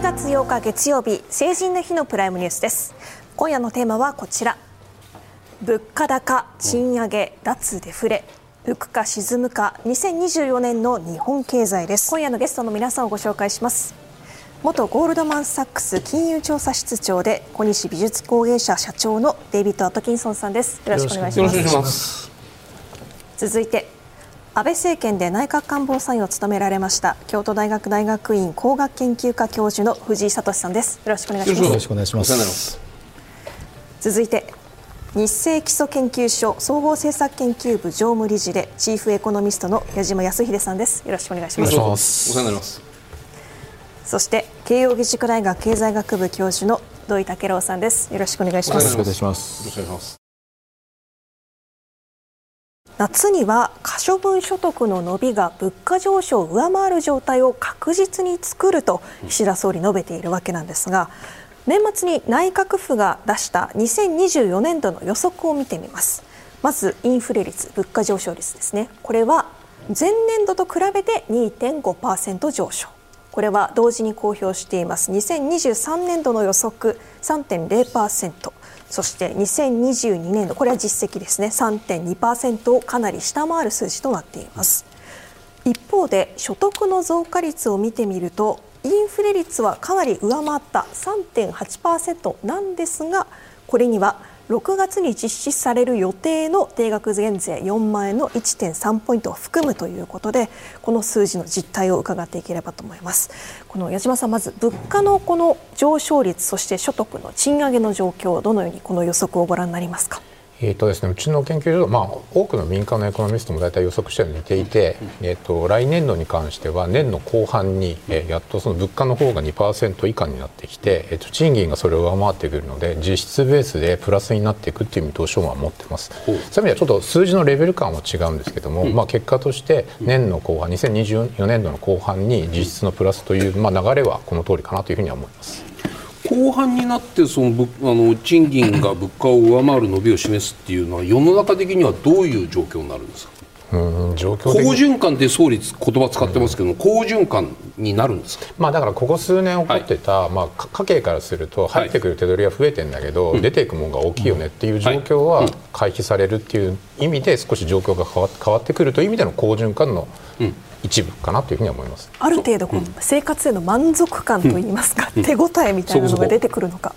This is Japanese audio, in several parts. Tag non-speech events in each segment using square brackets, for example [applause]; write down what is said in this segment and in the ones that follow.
1月8日月曜日成人の日のプライムニュースです。今夜のテーマはこちら。物価高賃上げ脱デフレ。浮くか沈むか2024年の日本経済です。今夜のゲストの皆さんをご紹介します。元ゴールドマン・サックス金融調査室長で小西美術工芸社社長のデイビッド・アトキンソンさんです。よろしくお願いします。続いて安倍政権で内閣官房参与を務められました京都大学大学院工学研究科教授の藤井聡さんです。よろしくお願いします。よろしくお願いします。続いて日清基礎研究所総合政策研究部常務理事でチーフエコノミストの矢島康秀さんです。よろしくお願いします。お世話になります。そして慶應義塾大学経済学部教授の土井武郎さんです。よろしくお願いします。よろしくお願いします夏には可処分所得の伸びが物価上昇を上回る状態を確実に作ると岸田総理述べているわけなんですが年末に内閣府が出した2024年度の予測を見てみます。まずインフレ率物価上昇率ですね。これは前年度と比べて2.5%上昇。これは同時に公表しています。2023年度の予測3.0%そして2022年度これは実績ですね。3.2%をかなり下回る数字となっています。一方で所得の増加率を見てみるとインフレ率はかなり上回った3.8%なんですがこれには6月に実施される予定の定額減税4万円の1.3ポイントを含むということでこの数字の実態を伺っていければと思います。この矢島さんまず物価のこの上昇率そして所得の賃上げの状況どのようにこの予測をご覧になりますか？えーとですね、うちの研究所、まあ、多くの民間のエコノミストも大体予測して似ていて、えーと、来年度に関しては年の後半に、えー、やっとその物価の方が2%以下になってきて、えーと、賃金がそれを上回ってくるので実質ベースでプラスになっていくっていう見通しを持ってます。そういう意味ではちょっと数字のレベル感は違うんですけども、うん、まあ、結果として年の後半2024年度の後半に実質のプラスという、まあ、流れはこの通りかなというふうには思います。後半になってそのあの賃金が物価を上回る伸びを示すっていうのは世の中的にはどういう状況になるんですか？うん状況好循環って総理言葉使ってますけど、うん、好循環になるんですか、まあ、だからここ数年起こってた、はい、まあ、家計からすると入ってくる手取りは増えてんだけど、はい、出ていくものが大きいよねっていう状況は回避されるっていう意味で少し状況が変わ変わってくるという意味での好循環の、うん。一部かなというふうに思います。ある程度こう、生活への満足感といいますか、手応えみたいなのが出てくるのか。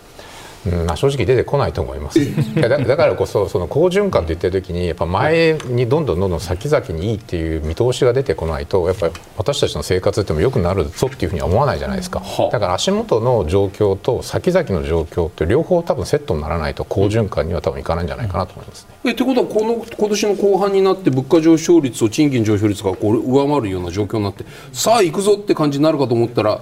うん。まあ、正直出てこないと思います。[laughs] だだからこそその好循環と言ってる時にやっぱ前にどんどんどんどん先々にいいっていう見通しが出てこないとやっぱり私たちの生活っても良くなるぞっていうふうには思わないじゃないですか、だから足元の状況と先々の状況って両方多分セットにならないと好循環には多分いかないんじゃないかなと思いますね。えということはこの今年の後半になって物価上昇率と賃金上昇率がこう上回るような状況になってさあ行くぞって感じになるかと思ったら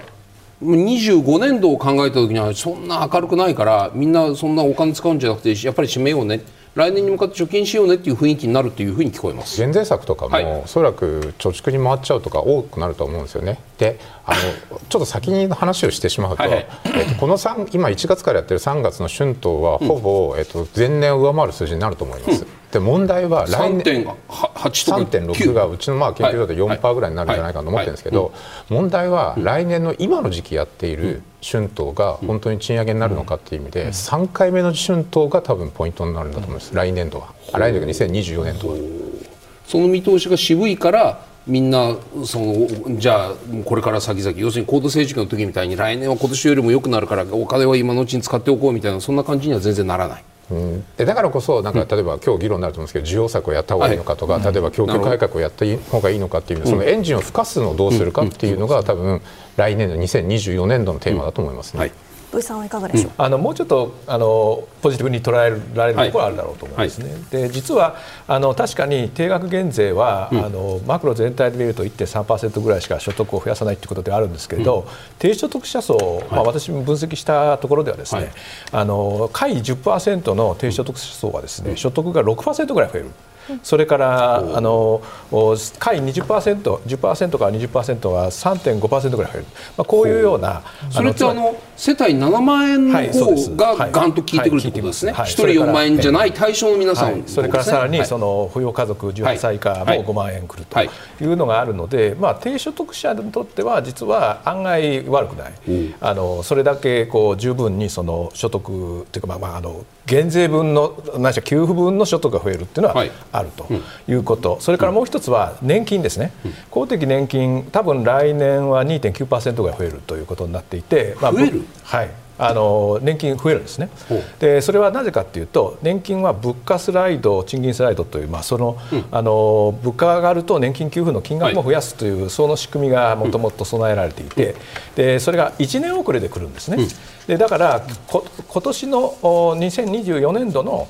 25年度を考えた時にはそんな明るくないからみんなそんなお金使うんじゃなくてやっぱり締めようね来年に向かって貯金しようねっていう雰囲気になるというふうに聞こえます減税策とかも、はい、おそらく貯蓄に回っちゃうとか多くなると思うんですよね。であのちょっと先に話をしてしまうとはい、えっと、この今1月からやってる3月の春闘はほぼ、うん、えっと、前年を上回る数字になると思います。うんで問題は来年3.6がうちのまあ研究所で4%ぐらいになるんじゃないかと思ってるんですけど、問題は来年の今の時期やっている春闘が本当に賃上げになるのかっていう意味で3回目の春闘が多分ポイントになるんだと思います来年度は。来年度が2024年度は。その見通しが渋いからみんなそのじゃあこれから先々要するに高度成長の時みたいに来年は今年よりも良くなるからお金は今のうちに使っておこうみたいなそんな感じには全然ならない。うん、でだからこそなんか例えば今日議論になると思うんですけど需要策をやった方がいいのかとか、例えば供給改革をやった方がいいのかっていう、そのエンジンを吹かすのをどうするかっていうのが多分来年度2024年度のテーマだと思いますね。はい土井さんはいかがでしょう、あのもうちょっとあのポジティブに捉えられるところはあるだろうと思うんですね、はい、で実はあの確かに定額減税は、うん、あのマクロ全体で見ると1.3%ぐらいしか所得を増やさないということであるんですけれど、うん、低所得者層、まあ、私も分析したところではですね、はい、あの下位10%の低所得者層はですね、所得が6%ぐらい増える。それからあの下位20%、10%から20%が3.5%ぐらい増える、まあ、こういうような、それってあの世帯7万円の方ががんと効いてくるということですね、1人4万円じゃない対象の皆さん、それからさらにその扶養家族18歳以下も5万円くるとい。うのがあるので、まあ、低所得者にとっては実は案外悪くない、あのそれだけこう十分にその所得というか、まあまあ、あの減税分のないしは給付分の所得が増えるっていうのはあるということ、それからもう一つは年金ですね、公的年金多分来年は2.9%が増えるということになっていて、まあ、増える？はい。あの年金増えるんですね。でそれはなぜかというと年金は物価スライド賃金スライドという、まあその、うん、あの物価が上がると年金給付の金額も増やすという、はい、その仕組みがもともと備えられていて、うん、でそれが1年遅れでくるんですね。うんでだからこ今年の2024年度の、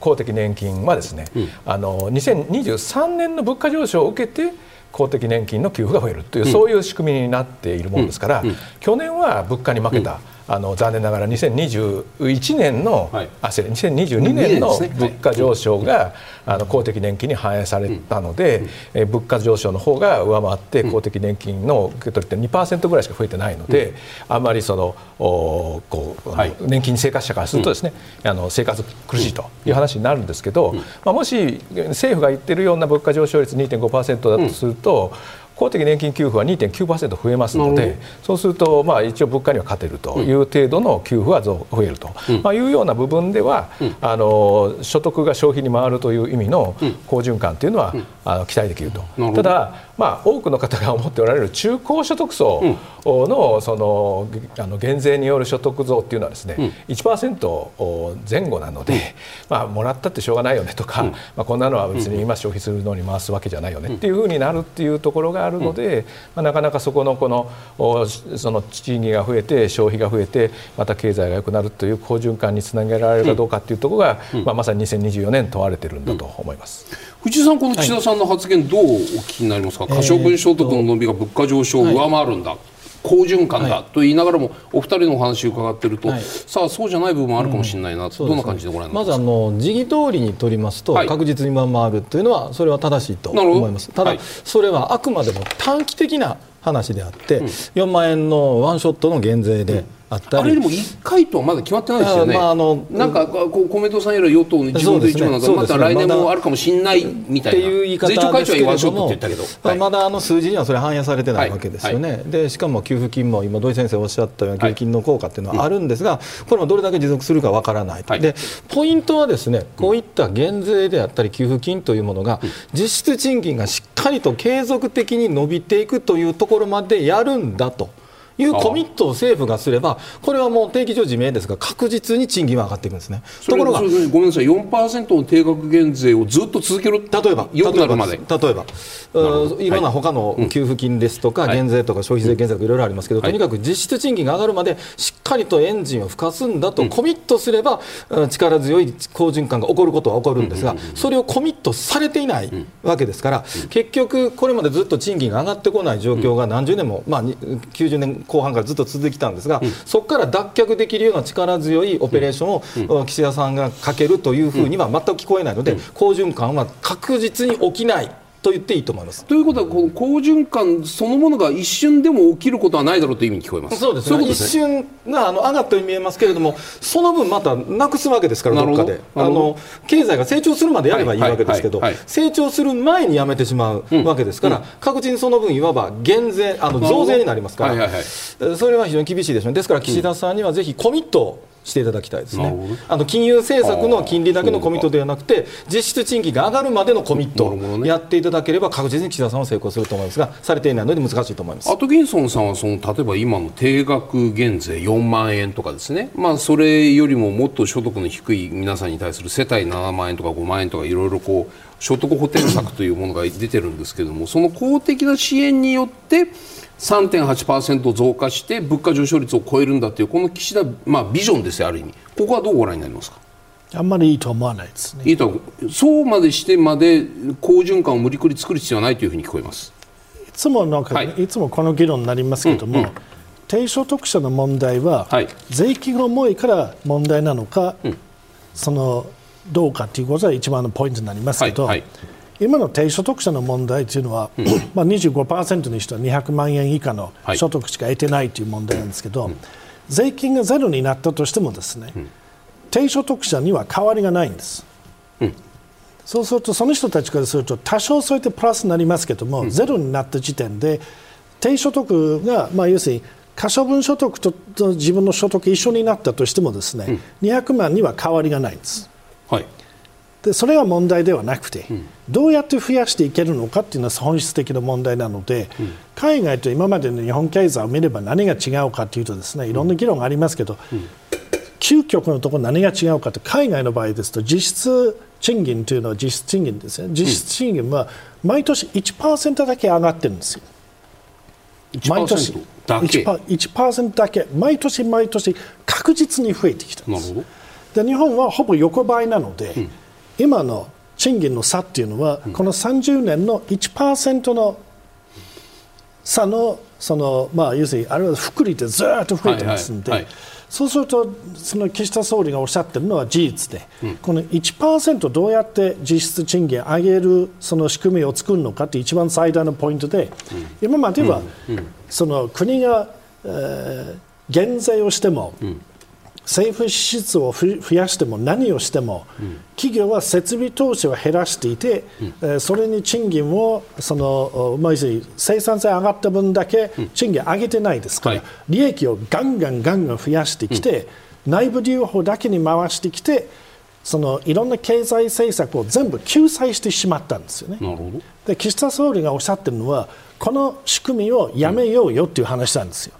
公的年金はですね、うん、あの2023年の物価上昇を受けて公的年金の給付が増えるという、うん、そういう仕組みになっているものですから、うん、去年は物価に負けた、あの残念ながら2021年の、はい、あ失礼2022年の物価上昇が、あの公的年金に反映されたので、うん、え物価上昇の方が上回って公的年金の受け取りって2%ぐらいしか増えてないので、うん、あんまりそのおこう、はい、年金生活者からするとですね、うん、あの生活苦しいという話になるんですけど、まあ、もし政府が言ってるような物価上昇率2.5%だとすると、公的年金給付は2.9%増えますのでそうするとまあ一応物価には勝てるという程度の給付は増えると、まあ、いうような部分では、あの所得が消費に回るという意味の好循環というのは、あの期待できると。ただまあ、多くの方が思っておられる中高所得層のそのあの減税による所得増っていうのはですね、うん、1%前後なので、まあ、もらったってしょうがないよねとか、まあ、こんなのは別に今消費するのに回すわけじゃないよねっていうふうになるっていうところがあるので、まあ、なかなかそこのこのその賃金が増えて消費が増えてまた経済が良くなるという好循環につなげられるかどうかっていうところが、まあ、まさに2024年問われてるんだと思います。藤井さん、この岸田さんの発言、どうお聞きになりますか、はい、可処分所得の伸びが物価上昇を上回るんだ、好循環だ。と言いながらも、お二人のお話を伺っていると、はい、さあ、そうじゃない部分もあるかもしれないな、うん、どんな感じでご覧になりますか、まずあの時期通りに取りますと、確実に上回るというのは、それは正しいと思います。ただ、それはあくまでも短期的な話であって、うん、4万円のワンショットの減税で、あったり。あれでも1回とはまだ決まってないですよね、まあ、あのなんか公明党さんやら与党の自分と一部なんか、また来年もあるかもしれないみたいな、っていう言い方税調会長は言わんしょって言ったけど、はい、まだあの数字にはそれ反映されてないわけですよね、はい。はい、でしかも給付金も今、土井先生おっしゃったような給付金の効果っていうのはあるんですが、これもどれだけ持続するかわからない、でポイントはですねこういった減税であったり給付金というものが、実質賃金がしっかりと継続的に伸びていくというところまでやるんだと。いうコミットを政府がすれば、これはもう定期上自明ですが、確実に賃金は上がっていくんですね。ところが、ごめんなさい、4%の定額減税をずっと続ける、例えば、よくなるまで。例えば、いろんな他の給付金ですとか、減税とか消費税減税とかいろいろありますけど、とにかく実質賃金が上がるまで、しっかりとエンジンを吹かすんだとコミットすれば、力強い好循環が起こることは起こるんですが、それをコミットされていないわけですから、結局、これまでずっと賃金が上がってこない状況が何十年も、まあ、90年後半からずっと続いてきたんですが、うん、そこから脱却できるような力強いオペレーションを岸田さんがかけるというふうには全く聞こえないので、好循環は確実に起きない。と言っていいと思います。ということは、この好循環そのものが一瞬でも起きることはないだろうという意味に聞こえます。そうですね。ううすね一瞬があの上がったように見えますけれども、その分またなくすわけですから、どっかで。あの経済が成長するまでやればいいわけですけど、成長する前にやめてしまうわけですから、うん、確実にその分いわば減税、あの増税になりますから、それは非常に厳しいですね。ですから岸田さんにはぜひコミットしていただきたいですね、あの金融政策の金利だけのコミットではなくて、実質賃金が上がるまでのコミットをやっていただければ、確実に岸田さんは成功すると思いますが、されていないので難しいと思います。アトキンソンさんはその、例えば今の定額減税4万円とかですね、まあ、それよりももっと所得の低い皆さんに対する世帯7万円とか5万円とか、いろいろこう、所得補填策というものが出てるんですけれども、その公的な支援によって、3.8%増加して物価上昇率を超えるんだというこの岸田、まあ、ビジョンですよある意味。ここはどうご覧になりますか？あんまりいいと思わないですね。いいとそうまでしてまで好循環を無理くり作る必要はないというふうに聞こえます。いつもなんか、はい、いつもこの議論になりますけども、うんうん、低所得者の問題は、はい、税金が重いから問題なのか、うん、そのどうかということが一番のポイントになりますけど、はいはい、今の低所得者の問題というのは、うん、まあ25%の人は200万円以下の所得しか得てないという問題なんですけど、はい、税金がゼロになったとしてもですね、うん、低所得者には変わりがないんです。うん、そうするとその人たちからすると多少そうやってプラスになりますけども、ゼロになった時点で低所得が、まあ、要するに可処分所得と自分の所得一緒になったとしてもですね、うん、200万には変わりがないんです。はいでそれが問題ではなくて、うん、どうやって増やしていけるのかというのは本質的な問題なので、うん、海外と今までの日本経済を見れば何が違うかというとですねいろんな議論がありますけど、うん、究極のところ何が違うかと海外の場合ですと実質賃金というのは実質賃金ですね。実質賃金は毎年1%だけ上がってるんですよ。毎年。だけ 1%, 1だけ。毎年毎年確実に増えてきたんです。で日本はほぼ横ばいなので、うん、今の賃金の差っていうのは、うん、この30年の1%の差のその、まあ、要するにあれは福利でずっと増えてますんで、はいはいはい。そうするとその岸田総理がおっしゃっているのは事実で、うん、この1%どうやって実質賃金上げるその仕組みを作るのかって一番最大のポイントで、うん、今までは、うん、その国が、えー、減税をしても、政府支出を増やしても何をしても、うん、企業は設備投資を減らしていて、うん、それに賃金をその、まあ、生産性上がった分だけ賃金上げてないですから、うんはい、利益をガンガンガンガン増やしてきて、内部留保だけに回してきてそのいろんな経済政策を全部救済してしまったんですよね。で岸田総理がおっしゃってるのはこの仕組みをやめようよっていう話なんですよ。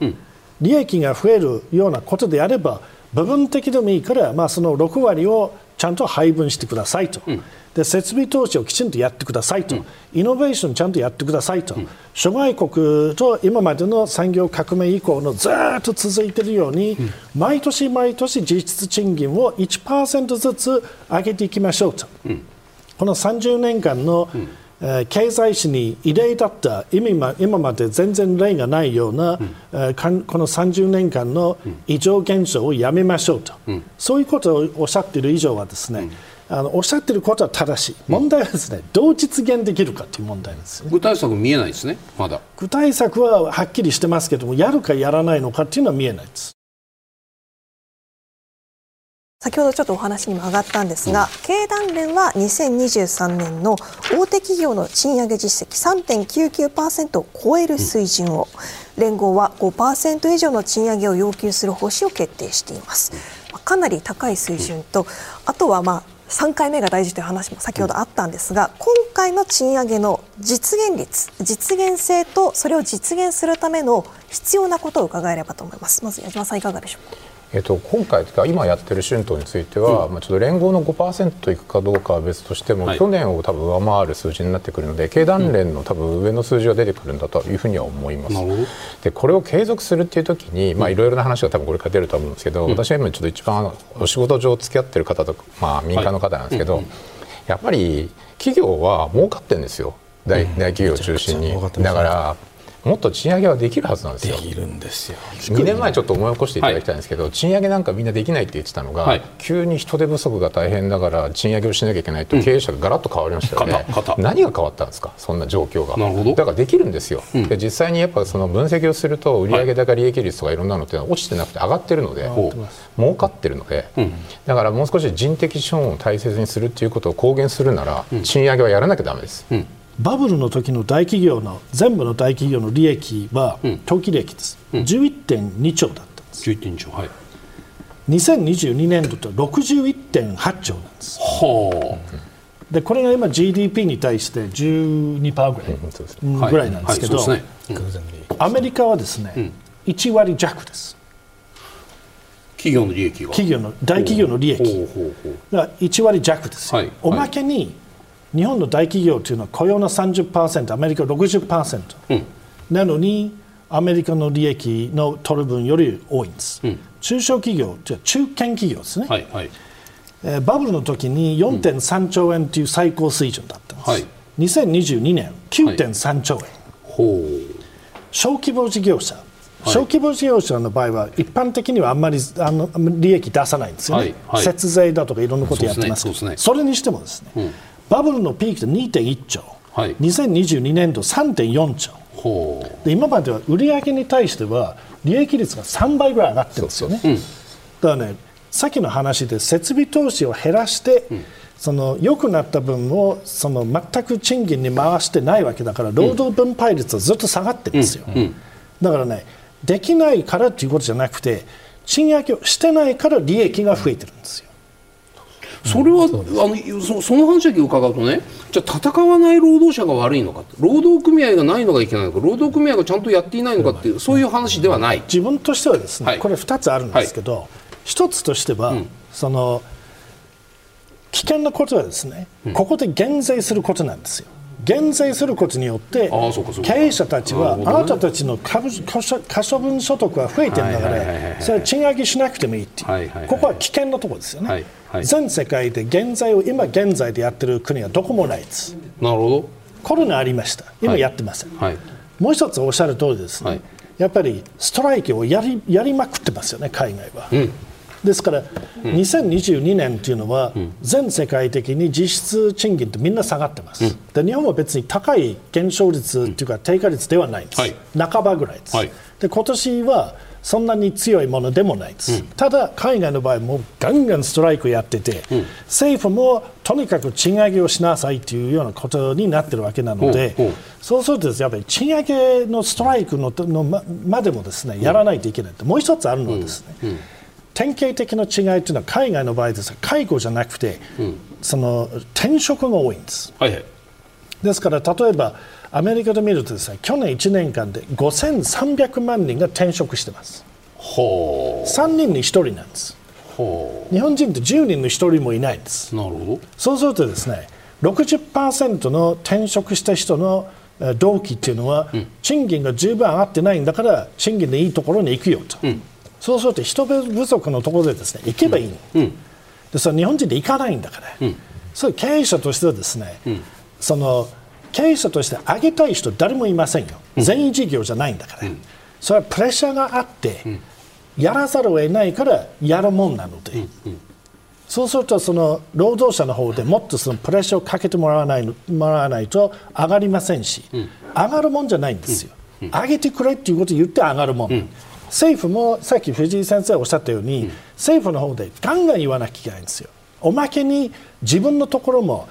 利益が増えるようなことであれば部分的でもいいから、まあ、その6割をちゃんと配分してくださいと、うん、で設備投資をきちんとやってくださいと、うん、イノベーションちゃんとやってくださいと、うん、諸外国と今までの産業革命以降のずっと続いているように、毎年毎年実質賃金を1%ずつ上げていきましょうと、この30年間の、え経済史に異例だった今今まで全然例がないような、うん、えこの30年間の異常現象をやめましょうと、うん、そういうことをおっしゃっている以上はですね、あのおっしゃっていることは正しい、問題はですね、どう実現できるかという問題です、ね、具体策見えないですね、まだ。具体策ははっきりしてますけども、やるかやらないのかというのは見えないです。先ほどちょっとお話にも上がったんですが、経団連は2023年の大手企業の賃上げ実績3.99%を超える水準を、連合は5%以上の賃上げを要求する方針を決定しています。かなり高い水準と、あとはまあ3回目が大事という話も先ほどあったんですが、今回の賃上げの実現率、実現性とそれを実現するための必要なことを伺えればと思います。まず矢島さんいかがでしょうか？えっと、今回か今やってる春闘については、うん、まあ、ちょっと連合の5%いくかどうかは別としても、はい、去年を多分上回る数字になってくるので経団連の多分上の数字が出てくるんだというふうには思います。でこれを継続するっていう時にいろいろな話が多分これから出ると思うんですけど、うん、私は今ちょっと一番お仕事上付き合ってる方と、まあ、民間の方なんですけど、はい、やっぱり企業は儲かってるんですよ。大大企業を中心に。だからもっと賃上げはできるはずなんですよ。できるんですよ。2年前ちょっと思い起こしていただきたいんですけど、はい、賃上げなんかみんなできないって言ってたのが、はい、急に人手不足が大変だから賃上げをしなきゃいけないと経営者がガラッと変わりましたよね、うん、何が変わったんですか？そんな状況が。なるほど。だからできるんですよ、うん、で実際にやっぱその分析をすると売上高利益率とかいろんなのって落ちてなくて上がってるので、儲かってるので、うん、だからもう少し人的資本を大切にするっていうことを公言するなら、賃上げはやらなきゃだめです。バブルの時の大企業の全部の大企業の利益は、長期利益です、うん、11.2兆だったんです。11.2兆はい。2022年度と61.8兆なんです。はあでこれが今 GDP に対して12%ぐらい,、ぐらいなんですけど、アメリカはですね、うん、1割弱です。企業の利益が企業の大企業の利益。が1割弱ですよ、はい、おまけに日本の大企業というのは雇用の30%アメリカ60%、うん、なのにアメリカの利益の取る分より多いんです、うん、中小企業じゃ中堅企業ですね、はいはい、えー、バブルの時に4.3兆円という最高水準だったんです、はい、2022年9.3兆円、はい、小規模事業者。小規模事業者の場合は一般的にはあんまりあの利益出さないんですよね、はいはい、節税だとかいろんなことやってますけど、ね、それにしてもですね、うん、バブルのピークで2.1兆、はい、2022年度3.4兆。で今までは売上に対しては利益率が3倍ぐらい上がってるんですよね。だからねさっきの話で設備投資を減らして、うん。その良くなった分をその全く賃金に回してないわけだから労働分配率はずっと下がってるんですよ、うん。うん、だからねできないからということじゃなくて賃上げをしてないから利益が増えてるんですよ。それは、あのそその話だけ伺うとね、じゃあ戦わない労働者が悪いのか、労働組合がないのがいけないのか、労働組合がちゃんとやっていないのかっていう、そういう話ではない。自分としてはですね、はい、これ2つあるんですけど、はい、1つとしては、うん、その危険なことはですね、うん、ここで減税することなんですよ。減税することによって経営者たちはあなたたちの可処分所得は増えてるんだからそれは賃上げしなくてもいいっていう。ここは危険なところですよね、全世界で減税を今現在でやってる国はどこもないです。なるほど。コロナありました。今やってません、もう一つおっしゃる通りですね、やっぱりストライキをやりやりまくってますよね海外は。うんですから、うん、2022年というのは、全世界的に実質賃金ってみんな下がってます、うん、で日本は別に高い減少率というか低下率ではないんです、はい、半ばぐらいです、はい、で今年はそんなに強いものでもないです、うん、ただ海外の場合もガンガンストライクやってて、うん、政府もとにかく賃上げをしなさいというようなことになってるわけなので、そうするとやっぱり賃上げのストライクののまでもですねやらないといけないもう一つあるのはですね、典型的な違いというのは海外の場合です介護じゃなくて、うん、その転職が多いんです。はいはい、ですから例えばアメリカで見るとですね去年1年間で5300万人が転職してます。ほ3人に1人なんです。ほ日本人って10人の1人もいないんです。なるほどそうするとですね60%の転職した人の動機っていうのは、うん、賃金が十分上がってないんだから賃金でいいところに行くよと。うんそうすると人不足のところでですね行けばいい、うん、でそれ日本人で行かないんだから、うん、そういう経営者としてはですね、うん、その経営者として上げたい人誰もいませんよ、全員事業じゃないんだから、それはプレッシャーがあって、やらざるを得ないからやるもんなので、そうするとその労働者の方でもっとそのプレッシャーをかけてもらわないもらわないと上がりませんし、上がるもんじゃないんですよ、上げてくれっていうことを言って上がるもん。政府もさっき藤井先生おっしゃったように、うん、政府の方でガンガン言わなきゃいけないんですよ。おまけに自分のところも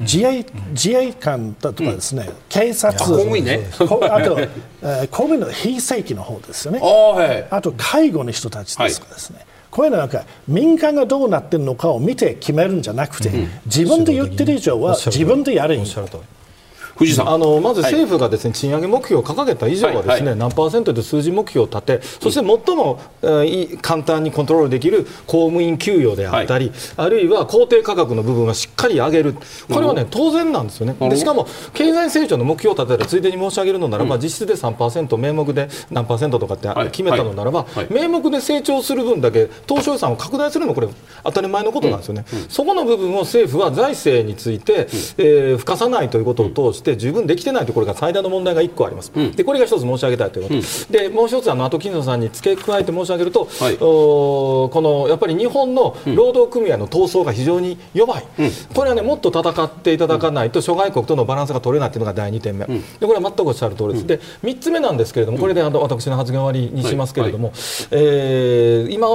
自衛自衛官だとかですね、うん、警察、公務員ね、あと、[laughs] えー、公務員の非正規の方ですよね、はい、あと介護の人たちですかですね、はい、こういうのなんか民間がどうなってるのかを見て決めるんじゃなくて、うん、自分で言ってる以上は自分でやるんです。藤さん。あのまず政府がですね、賃上げ目標を掲げた以上はですね、はい、何パーセントで数字目標を立てそして最も、えー、簡単にコントロールできる公務員給与であったり、はい、あるいは公定価格の部分はしっかり上げる。これはね当然なんですよね。でしかも経済成長の目標を立てるついでに申し上げるのならば、うん、実質で3%名目で何パーセントとかって決めたのならば、はい、名目で成長する分だけ当初予算を拡大するのこれ当たり前のことなんですよね、うん。うん、そこの部分を政府は財政について、えー、付加さないということを通して十分できてないところが最大の問題が1個あります、うん、でこれが一つ申し上げたいということ、うん、でもう一つあの後金野さんに付け加えて申し上げると、はい、おこのやっぱり日本の労働組合の闘争が非常に弱い、うん、これはねもっと戦っていただかないと諸外国とのバランスが取れないというのが第2点目、でこれは全くおっしゃる通りです、で3つ目なんですけれどもこれであの私の発言終わりにしますけれども、はい。はい、えー、今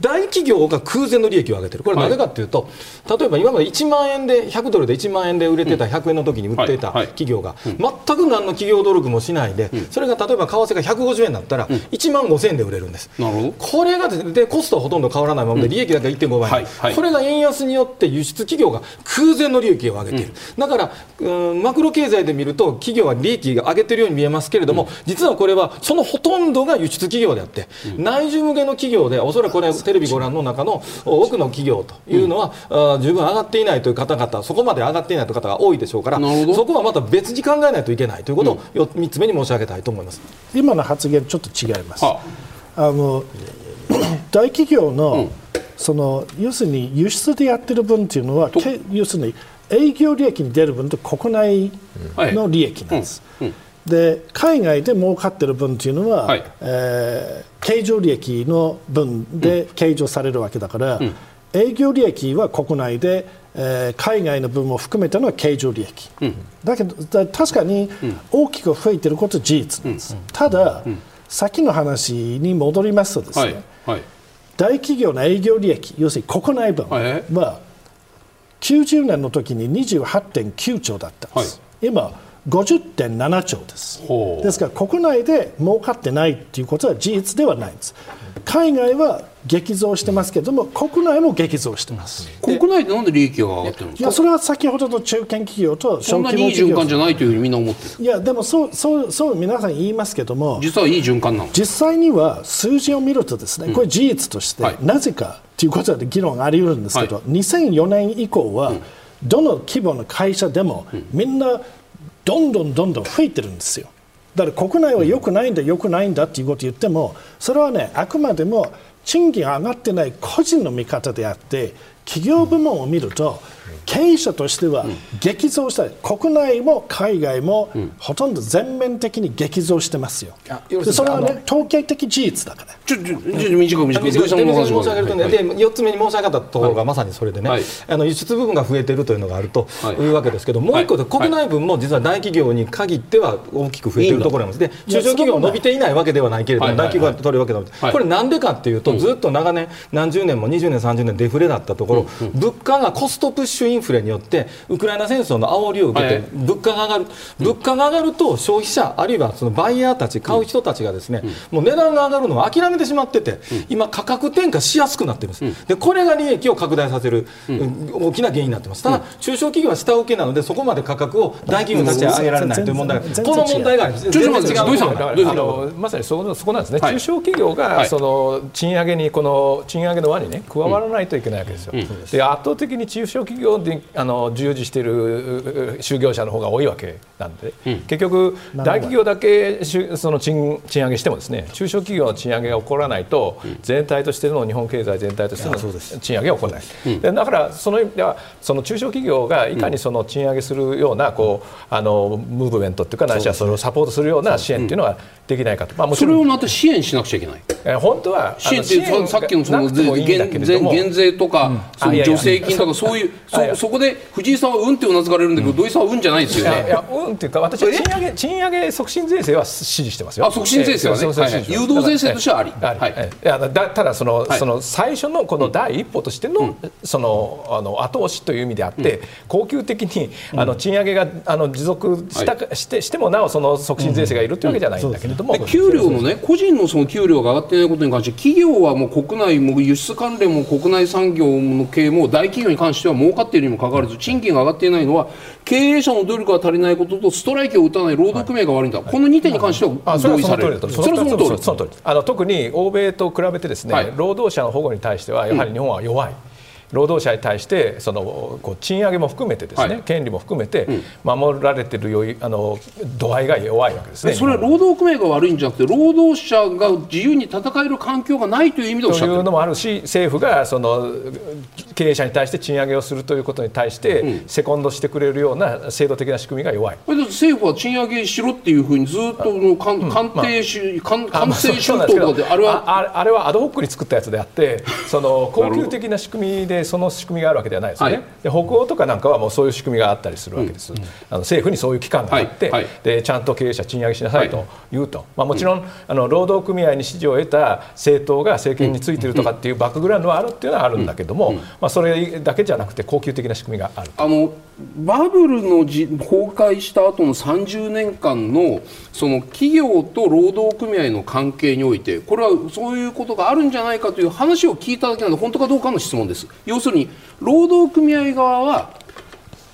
大企業が空前の利益を上げてる。これなぜかというと、例えば今まで1万円で100ドルで1万円で売れてた100円の時に売ってい。た企業が全く何の企業努力もしないで、それが例えば為替が150円だったら1万5000円で売れるんです、なるほど。これがでコストはほとんど変わらないままで利益だけ1.5倍、はい。はい、これが円安によって輸出企業が空前の利益を上げている、だからうんマクロ経済で見ると企業は利益が上げてるように見えますけれども、実はこれはそのほとんどが輸出企業であって、内需向けの企業でおそらくこれテレビご覧の中の多くの企業というのは、うん、十分上がっていないという方々そこまで上がっていないという方が多いでしょうからそこはまた別に考えないといけないということを3つ目に申し上げたいと思います。今の発言ちょっと違います。あ。の大企業の、うん、その要するに輸出でやってる分というのは要するに営業利益に出る分と国内の利益なんです。で海外で儲かってる分というのは、はい、えー、経常利益の分で計上されるわけだから、うん、営業利益は国内で、えー、海外の分も含めたのは経常利益、うん、だけど確かに大きく増えていることは事実なんです、うん、ただ、先の話に戻りますとですね、はい。はい、大企業の営業利益要するに国内分は90年の時に28.9兆だったんです、今50.7兆です。ですから国内で儲かってないということは事実ではないんです。海外は激増してますけれども、国内も激増してます。国内でなんで利益が上がってるんですか？いや、それは先ほどの中堅企業と小規模企業。いい循環じゃないというふうにみんな思ってる。いや、でもそう、そう、そう、皆さん言いますけども。実はいい循環なの？実際には数字を見るとですね、これ事実として、なぜかということで議論があり得るんですけど、はい、2004年以降は、どの規模の会社でも、みんなどんどんどんどん増えてるんですよ。だから国内は良くないんだ、良くないんだっていうことを言っても、それはね、あくまでも賃金上がってない個人の見方であって、企業部門を見ると、経営者としては激増した国内も海外もほとんど全面的に激増してますよ。でそれはね統計的事実だから。ちょちょ短く短く。申し上げるとね、で4つ目に申し上げたところがまさにそれでね、あの輸出部分が増えているというのがあるとい。うわけですけど、もう一個で国内分も実は大企業に限っては大きく増えているところなんです。で中小企業は伸びていないわけではないけれども、大企業が取るわけで、これなんでかっていうと、ずっと長年何十年も20年30年デフレだったところ、物価がコストプッシュインフレによってウクライナ戦争の煽りを受けて物価が上がる、物価が上がると消費者あるいはそのバイヤーたち買う人たちがですね、もう値段が上がるのを諦めてしまってて、今価格転嫁しやすくなってるんです、でこれが利益を拡大させる、大きな原因になってます。ただ、中小企業は下請けなのでそこまで価格を大企業に立ち上げられないという問題がこの問題があります全然違う。まさにそそこなんですね、中小企業がその賃上げにこの賃上げの輪にね加わらないといけないわけですよ、で圧倒的に中小企業であの従事している就業者の方が多いわけなんで、うん、結局、大企業だけその賃賃上げしてもですね中小企業の賃上げが起こらないと、全体としての日本経済全体としての賃上げが起こらない、うん、だからその意味ではその中小企業がいかにその賃上げするようなこうあのムーブメントというかないしはそれをサポートするような支援というのはできないかと、まあ、もちろん。それをまた支援しなくちゃいけない。え本当は支援ってさっきのその減税とか、その助成金とかそういうそそこで藤井さんはうんってうなずかれるんだけど、土井さんはうんじゃないですよね。いやうんっていうか私は賃上げ賃上げ促進税制は支持してますよ。あ促進税制はね、誘導税制としてはあり。はい。い。やだただその、その最初のこの第一歩としての、そのあの後押しという意味であって、恒久的にあの賃上げがあの持続したしてしてもなおその促進税制がいるというわけじゃないんだけれども、給料のね個人のその給料が上がってないことに関して企業はもう国内も輸出関連も国内産業の系も大企業に関しては儲かっているにもかかわらず賃金が上がっていないのは経営者の努力が足りないこととストライキを打たない労働組合が悪いんだ、はい、この2点に関しては同意される、それはその通り。あの特に欧米と比べてですね、はい、労働者の保護に対してはやはり日本は弱い。うん労働者に対してそのこう賃上げも含めてですね、はい、権利も含めて守られているあの度合いが弱いわけですね。それは労働組合が悪いんじゃなくて労働者が自由に戦える環境がないという意味でおっしゃってというのもあるし政府がその経営者に対して賃上げをするということに対して、セコンドしてくれるような制度的な仕組みが弱い。政府は賃上げしろっていうふうにずっとの官,、官邸し、官官邸春闘であれはあれはアドホックに作ったやつであってその [laughs] 恒久的な仕組みでその仕組みがあるわけではないですよね、はい、で北欧とかなんかはもうそういう仕組みがあったりするわけです、うん、あの政府にそういう機関があって、はい。はい、でちゃんと経営者賃上げしなさいと言うと、まあ、もちろん、あの労働組合に支持を得た政党が政権についているとかっていうバックグラウンドはあるっていうのはあるんだけども、まあ、それだけじゃなくて恒久的な仕組みがある。あのバブルのじ崩壊した後の30年間のその企業と労働組合の関係においてこれはそういうことがあるんじゃないかという話を聞いただけなので本当かどうかの質問です。要するに労働組合側は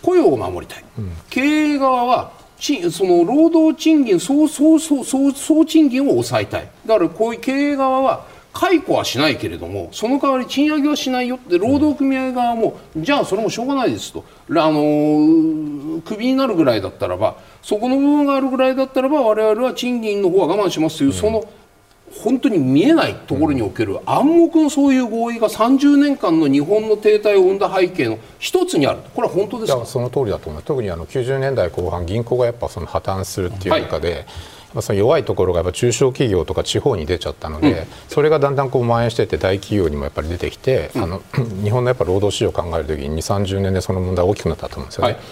雇用を守りたい、うん、経営側はその労働賃金総総総総総賃金を抑えたい。だからこういう経営側は解雇はしないけれどもその代わり賃上げはしないよって労働組合側も、じゃあそれもしょうがないですと。あのクビになるぐらいだったらばそこの部分があるぐらいだったらば我々は賃金の方は我慢しますという、その本当に見えないところにおける暗黙のそういう合意が30年間の日本の停滞を生んだ背景の一つにある。これは本当ですか？その通りだと思います特にあの90年代後半銀行がやっぱその破綻するっていう中で、はいその弱いところがやっぱ中小企業とか地方に出ちゃったので、うん、それがだんだんこう蔓延していって大企業にもやっぱり出てきて、うん、あの日本のやっぱ労働市場を考えるときに2 3 0年でその問題が大きくなったと思うんですよね。はい。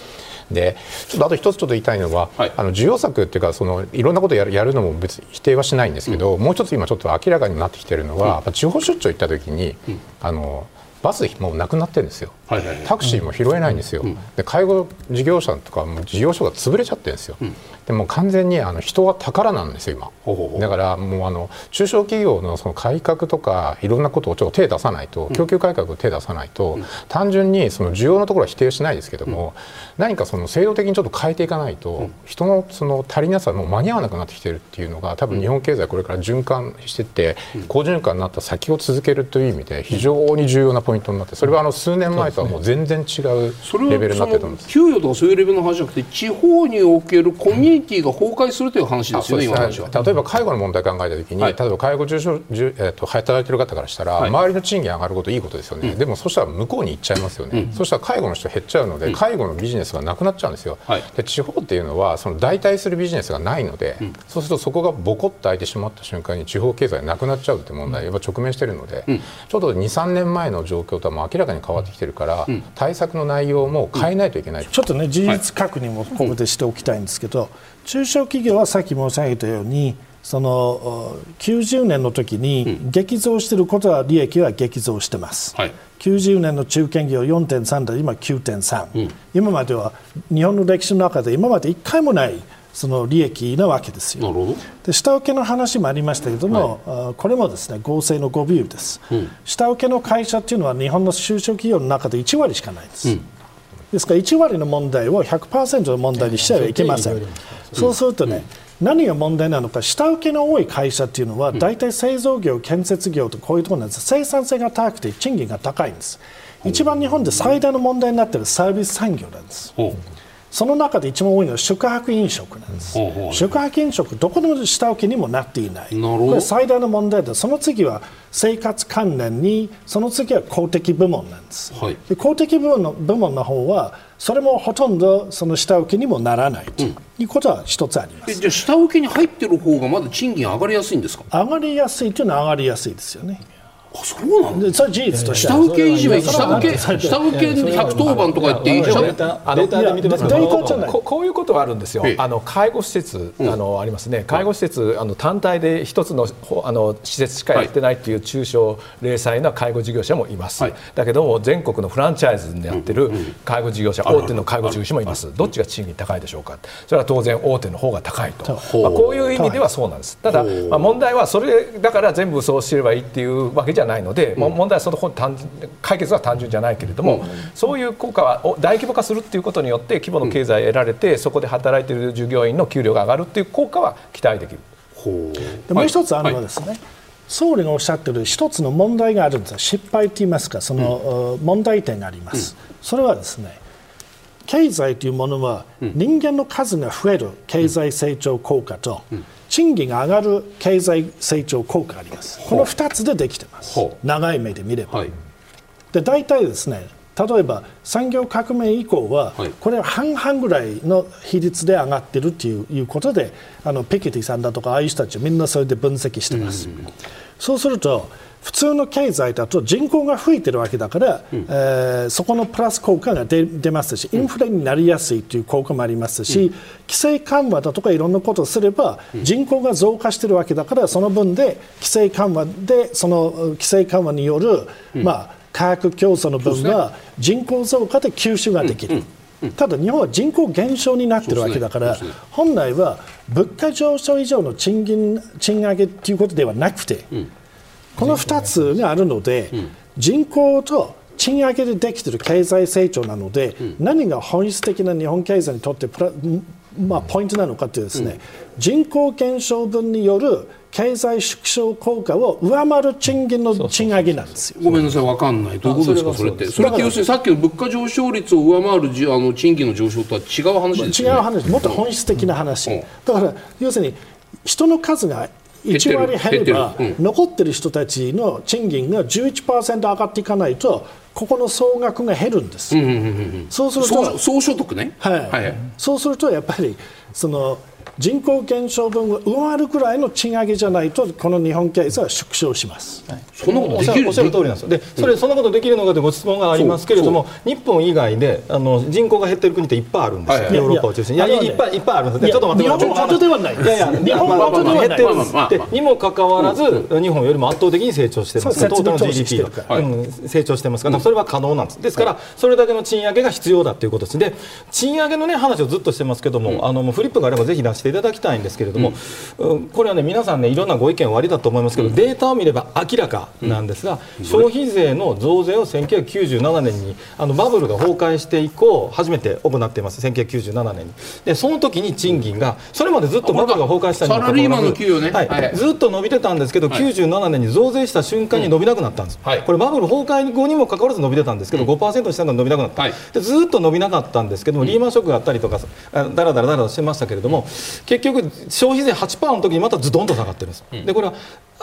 でちょっとあと一つちょっと言いたいのは、はい、あの需要策っていうかそのいろんなことをやるやるのも別に否定はしないんですけど、うん、もう一つ今ちょっと明らかになってきてるのは、うん、地方出張行った時に、うん、あのバスもうなくなってるんですよ、タクシーも拾えないんですよ、うん、で介護事業者とかも事業所が潰れちゃってるんですよ、うん、でも完全にあの人は宝なんですよ今。だからもうあの中小企業のその改革とかいろんなことをちょっと手出さないと、供給改革を手出さないと、単純にその需要のところは否定しないですけども、何かその制度的にちょっと変えていかないと、人のその足りなさもう間に合わなくなってきてるっていうのが多分日本経済これから循環していって、好循環になった先を続けるという意味で非常に重要なポイントになってそれはあの数年前とはもう全然違うレベルになってると給与とかそういうレベルの話じゃなくて地方におけるコミュニティが崩壊するという話ですよね、今話は。例えば介護の問題を考えたときに、はい、例えば介護重症、えー、と働いてる方からしたら、はい、周りの賃金上がることいいことですよね、うん、でもそしたら向こうに行っちゃいますよね、うん、そしたら介護の人減っちゃうので、うん、介護のビジネスがなくなっちゃうんですよ、はい、で地方っていうのはその代替するビジネスがないので、そうするとそこがボコッと開いてしまった瞬間に地方経済なくなっちゃうって問題は直面しているので、ちょっと2、3年前の状況とはもう明らかに変わってきてるから、対策の内容も変えないといけない、ちょっとね事実確認もここでしておきたいんですけど、中小企業はさっき申し上げたようにその90年の時に激増していることは利益は激増してます、はい、90年の中堅企業4.3で今9.3、うん、今までは日本の歴史の中で今まで1回もないその利益なわけですよ。で下請けの話もありましたけれども、はい、これもですね合成の誤ビューです、うん、下請けの会社っていうのは日本の中小企業の中で1割しかないです。うんですから1割の問題を100%の問題にしてはいけません。そうするとね、何が問題なのか、下請けの多い会社っていうのは、大体製造業、建設業とこういうところなんです、生産性が高くて賃金が高いんです。一番日本で最大の問題になっているサービス産業なんです。その中で一番多いのは宿泊飲食なんです。宿泊飲食、どこの下請けにもなっていない。これ最大の問題で、その次は生活関連に、その次は公的部門なんです。はい、で公的部門の部門の方は、それもほとんどその下請けにもならないということは一つあります、うん、じゃあ下請けに入ってる方がまだ賃金上がりやすいんですか？上がりやすいというのは上がりやすいですよね。あそうなんでそれ事実として。下請けいじめ下請け下請け110番とか言っていいじゃんデータで見てますけどこういうことはあるんですよ。あの介護施設あのありますね。介護施設あの単体で一つのあの施設しかやってないっていう中小零細な介護事業者もいます。だけども全国のフランチャイズでやってる介護事業者大手の介護事業者もいます。どっちが賃金高いでしょうか。それは当然大手の方が高いと。まあこういう意味ではそうなんです。ただまあ問題はそれだから全部そうすればいいっていうわけじゃないので、うん、問題はその単解決は単純じゃないけれども、うん、そういう効果は大規模化するっていうことによって規模の経済を得られて、そこで働いている従業員の給料が上がるっていう効果は期待できる。でもう一つあるのはですね、はい総理がおっしゃっている一つの問題があるんです。失敗といいますか。その、問題点があります、それはですね経済というものは人間の数が増える経済成長効果と、賃金が上がる経済成長効果があります。この2つでできてます。長い目で見れば。はい、で大体ですね例えば産業革命以降は、これは半々ぐらいの比率で上がっているということであのピケティさんだとかああいう人たちみんなそれで分析してます。そうすると普通の経済だと人口が増えてるわけだから、うん、えー、そこのプラス効果が出ますしインフレになりやすいという効果もありますし、うん、規制緩和だとかいろんなことをすれば、人口が増加しているわけだからその分で規制緩和でその規制緩和による、まあ、価格競争の分が人口増加で吸収ができる。ただ日本は人口減少になっているわけだから、本来は物価上昇以上の賃金賃上げということではなくて、この2つがあるので、人口と賃上げでできている経済成長なので、何が本質的な日本経済にとってプラ、まあ、ポイントなのかというとですね、人口減少分による経済縮小効果を上回る賃金の賃上げなんですよ。ごめんなさい、わかんない。どういうことですか、それって。それって要するにさっきの物価上昇率を上回るあの賃金の上昇とは違う話ですね。違う話、もっと本質的な話。だから要するに人の数が1割減れば、残ってる人たちの賃金が11%上がっていかないとここの総額が減るんです。そうすると総所得ね、はい、はい、そうするとやっぱりその人口減少分を上回るくらいの賃上げじゃないとこの日本経済は縮小します、はい、そんなことできるおっしゃる通りなんです。でそれそんなことできるのかというご質問がありますけれども日本以外であの人口が減っている国っていっぱいあるんですよ、はい、ヨーロッパを中心にいやいっぱいいっぱいあるんですちょっと待って日本ほどではないいやいや日本ほどではないにもかかわらず、日本よりも圧倒的に成長してます、トータルの GDP が、うん、成長してますから、それは可能なんですですからそれだけの賃上げが必要だということですで賃上げのね話をずっとしてますけども、あのフリップがあればぜひ出していただきたいんですけれども、うん、これはね皆さんねいろんなご意見おありだと思いますけど、データを見れば明らかなんですが、消費税の増税を1997年にあのバブルが崩壊して以降初めて行っています1997年に。でその時に賃金がそれまでずっとバブルが崩壊したにもかかわらず、ね。はい。はい、ずっと伸びてたんですけど、はい、97年に増税した瞬間に伸びなくなったんです、これバブル崩壊後にもかかわらず伸びてたんですけど、うん、5%下が伸びなくなった、でずっと伸びなかったんですけども、リーマンショックがあったりとかだらだらだらしてましたけれども結局消費税8%の時にまたズドンと下がってるんです、うん、でこれは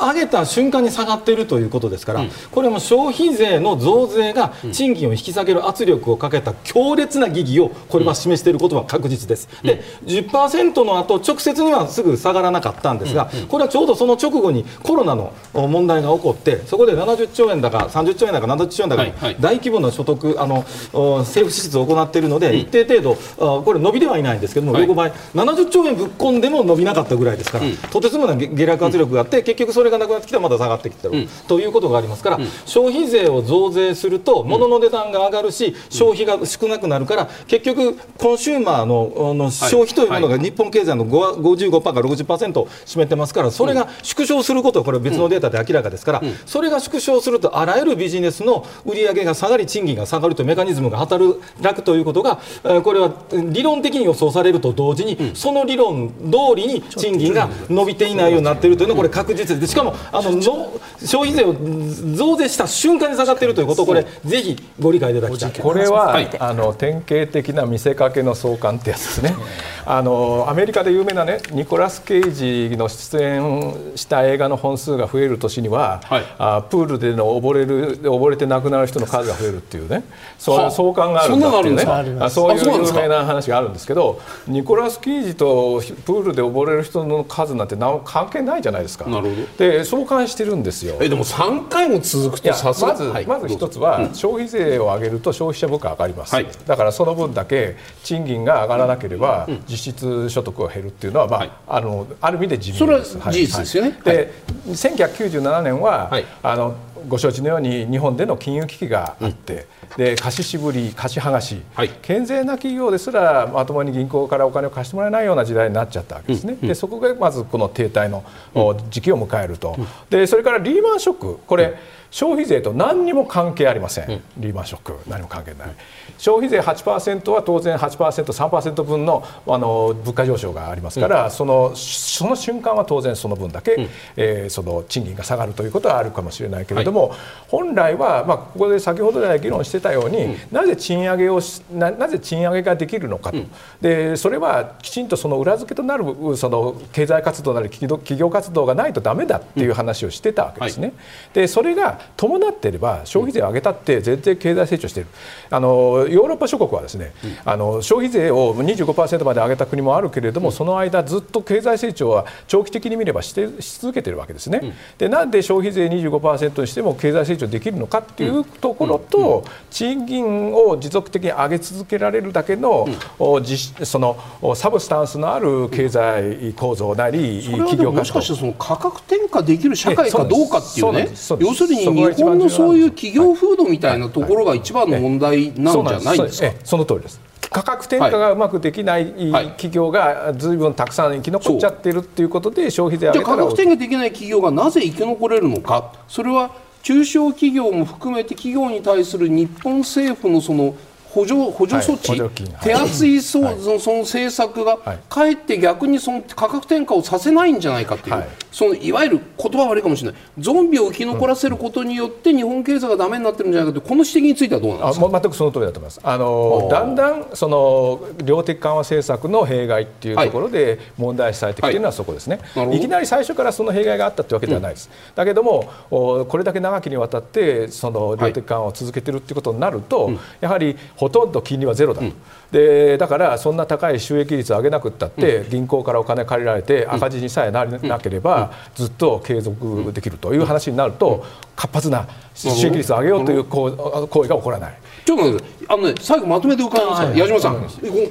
上げた瞬間に下がっているということですから、うん、これも消費税の増税が賃金を引き下げる圧力をかけた強烈な疑義をこれは示していることは確実です。うん、で10%の後直接にはすぐ下がらなかったんですが、これはちょうどその直後にコロナの問題が起こってそこで70兆円だか30兆円だか70兆円だか、大規模な所得あの政府支出を行っているので、一定程度これ伸びではいないんですけども、横ばい70兆円ぶっ込んでも伸びなかったぐらいですから、とてつもない下落圧力があって結局それがなくなってきたらまた下がってきてる、うん、ということがありますから、うん、消費税を増税すると物の値段が上がるし、消費が少なくなるから結局コンシューマーのの消費というものが日本経済の55%から60%を占めてますからそれが縮小することはこれ別のデータで明らかですから、それが縮小するとあらゆるビジネスの売り上げが下がり賃金が下がるというメカニズムが働くということがこれは理論的に予想されると同時に、その理論通りに賃金が伸びていないようになっているというのはこれ確実でしかもあの消費税を増税した瞬間に下がっているということをこれぜひご理解いただきたい。これは、はい、あの典型的な見せかけの相関ってやつですね。あのアメリカで有名なねニコラス・ケイジの出演した映画の本数が増える年には、はい、あプールでの溺れる溺れて亡くなる人の数が増えるっていうね。そういう相関があるんだっていうねそういう有名な話があるんですけどニコラス・ケイジとプールで溺れる人の数なんて関係ないじゃないですか。なるほどで相関してるんですよ。えでも3回も続くとさすがまず、はい、まず一つは、消費税を上げると消費者物価上がります、はい、だからその分だけ賃金が上がらなければ、うん、実質所得が減るっていうのは、まあ、はい、あのある意味で自民です。それは事実ですよね。で1997年は、あのご承知のように日本での金融危機があって、うん、で貸し渋り、貸し剥がし、はい、健全な企業ですらまともに銀行からお金を貸してもらえないような時代になっちゃったわけですね、うん、でそこがまずこの停滞の時期を迎えると、でそれからリーマンショック、これ、消費税と何にも関係ありません、リーマンショック、何も関係ない。消費税8%は当然8%、3%分のあの物価上昇がありますから、うん、そのその瞬間は当然その分だけ、うん、えー、その賃金が下がるということはあるかもしれないけれども、はい、本来は、まあ、ここで先ほど来議論してたように、うん、なぜ賃上げをななぜ賃上げができるのかと、でそれはきちんとその裏付けとなるその経済活動なり企業活動がないとだめだっていう話をしてたわけですね。はい、でそれが伴っていれば消費税を上げたって全然経済成長している。あのヨーロッパ諸国はですね、うん、あの消費税を25%まで上げた国もあるけれども、うん、その間ずっと経済成長は長期的に見ればしてし続けているわけですね。うん、でなんで消費税25%にしても経済成長できるのかっていうところと、賃金を持続的に上げ続けられるだけの、そのサブスタンスのある経済構造なり企業もしかしてその価格転嫁できる社会かどうかっていうね。要するに日本のそういう企業風土みたいなところが一番の問題なんじゃないです。か。その通りです。価格転嫁がうまくできない企業がずいぶんたくさん生き残っちゃってるっていうことで消費税上げたら価格転嫁できない企業がなぜ生き残れるのか。それは中小企業も含めて企業に対する日本政府のその補助補助措置、はい、手厚いそ,、はい、その政策が、かえって逆にその価格転嫁をさせないんじゃないかっていう、はい、そのいわゆる言葉悪いかもしれない。ゾンビを生き残らせることによって日本経済がだめになってるんじゃないかというこの指摘についてはどうなんですか？あ全くその通りだと思います。あのだんだんその量的緩和政策の弊害っていうところで問題視されてきているのはそこですね、い、きなり最初からその弊害があったというわけではないです、うん、だけどもこれだけ長きにわたってその量的緩和を続けているということになると、やはりほとんど金利はゼロだと。うん。でだからそんな高い収益率を上げなくったって、銀行からお金借りられて赤字にさえななければ、ずっと継続できるという話になると、活発な収益率を上げようという行為が起こらない。ちょっと待ってあのね最後まとめて伺います矢島さん、こ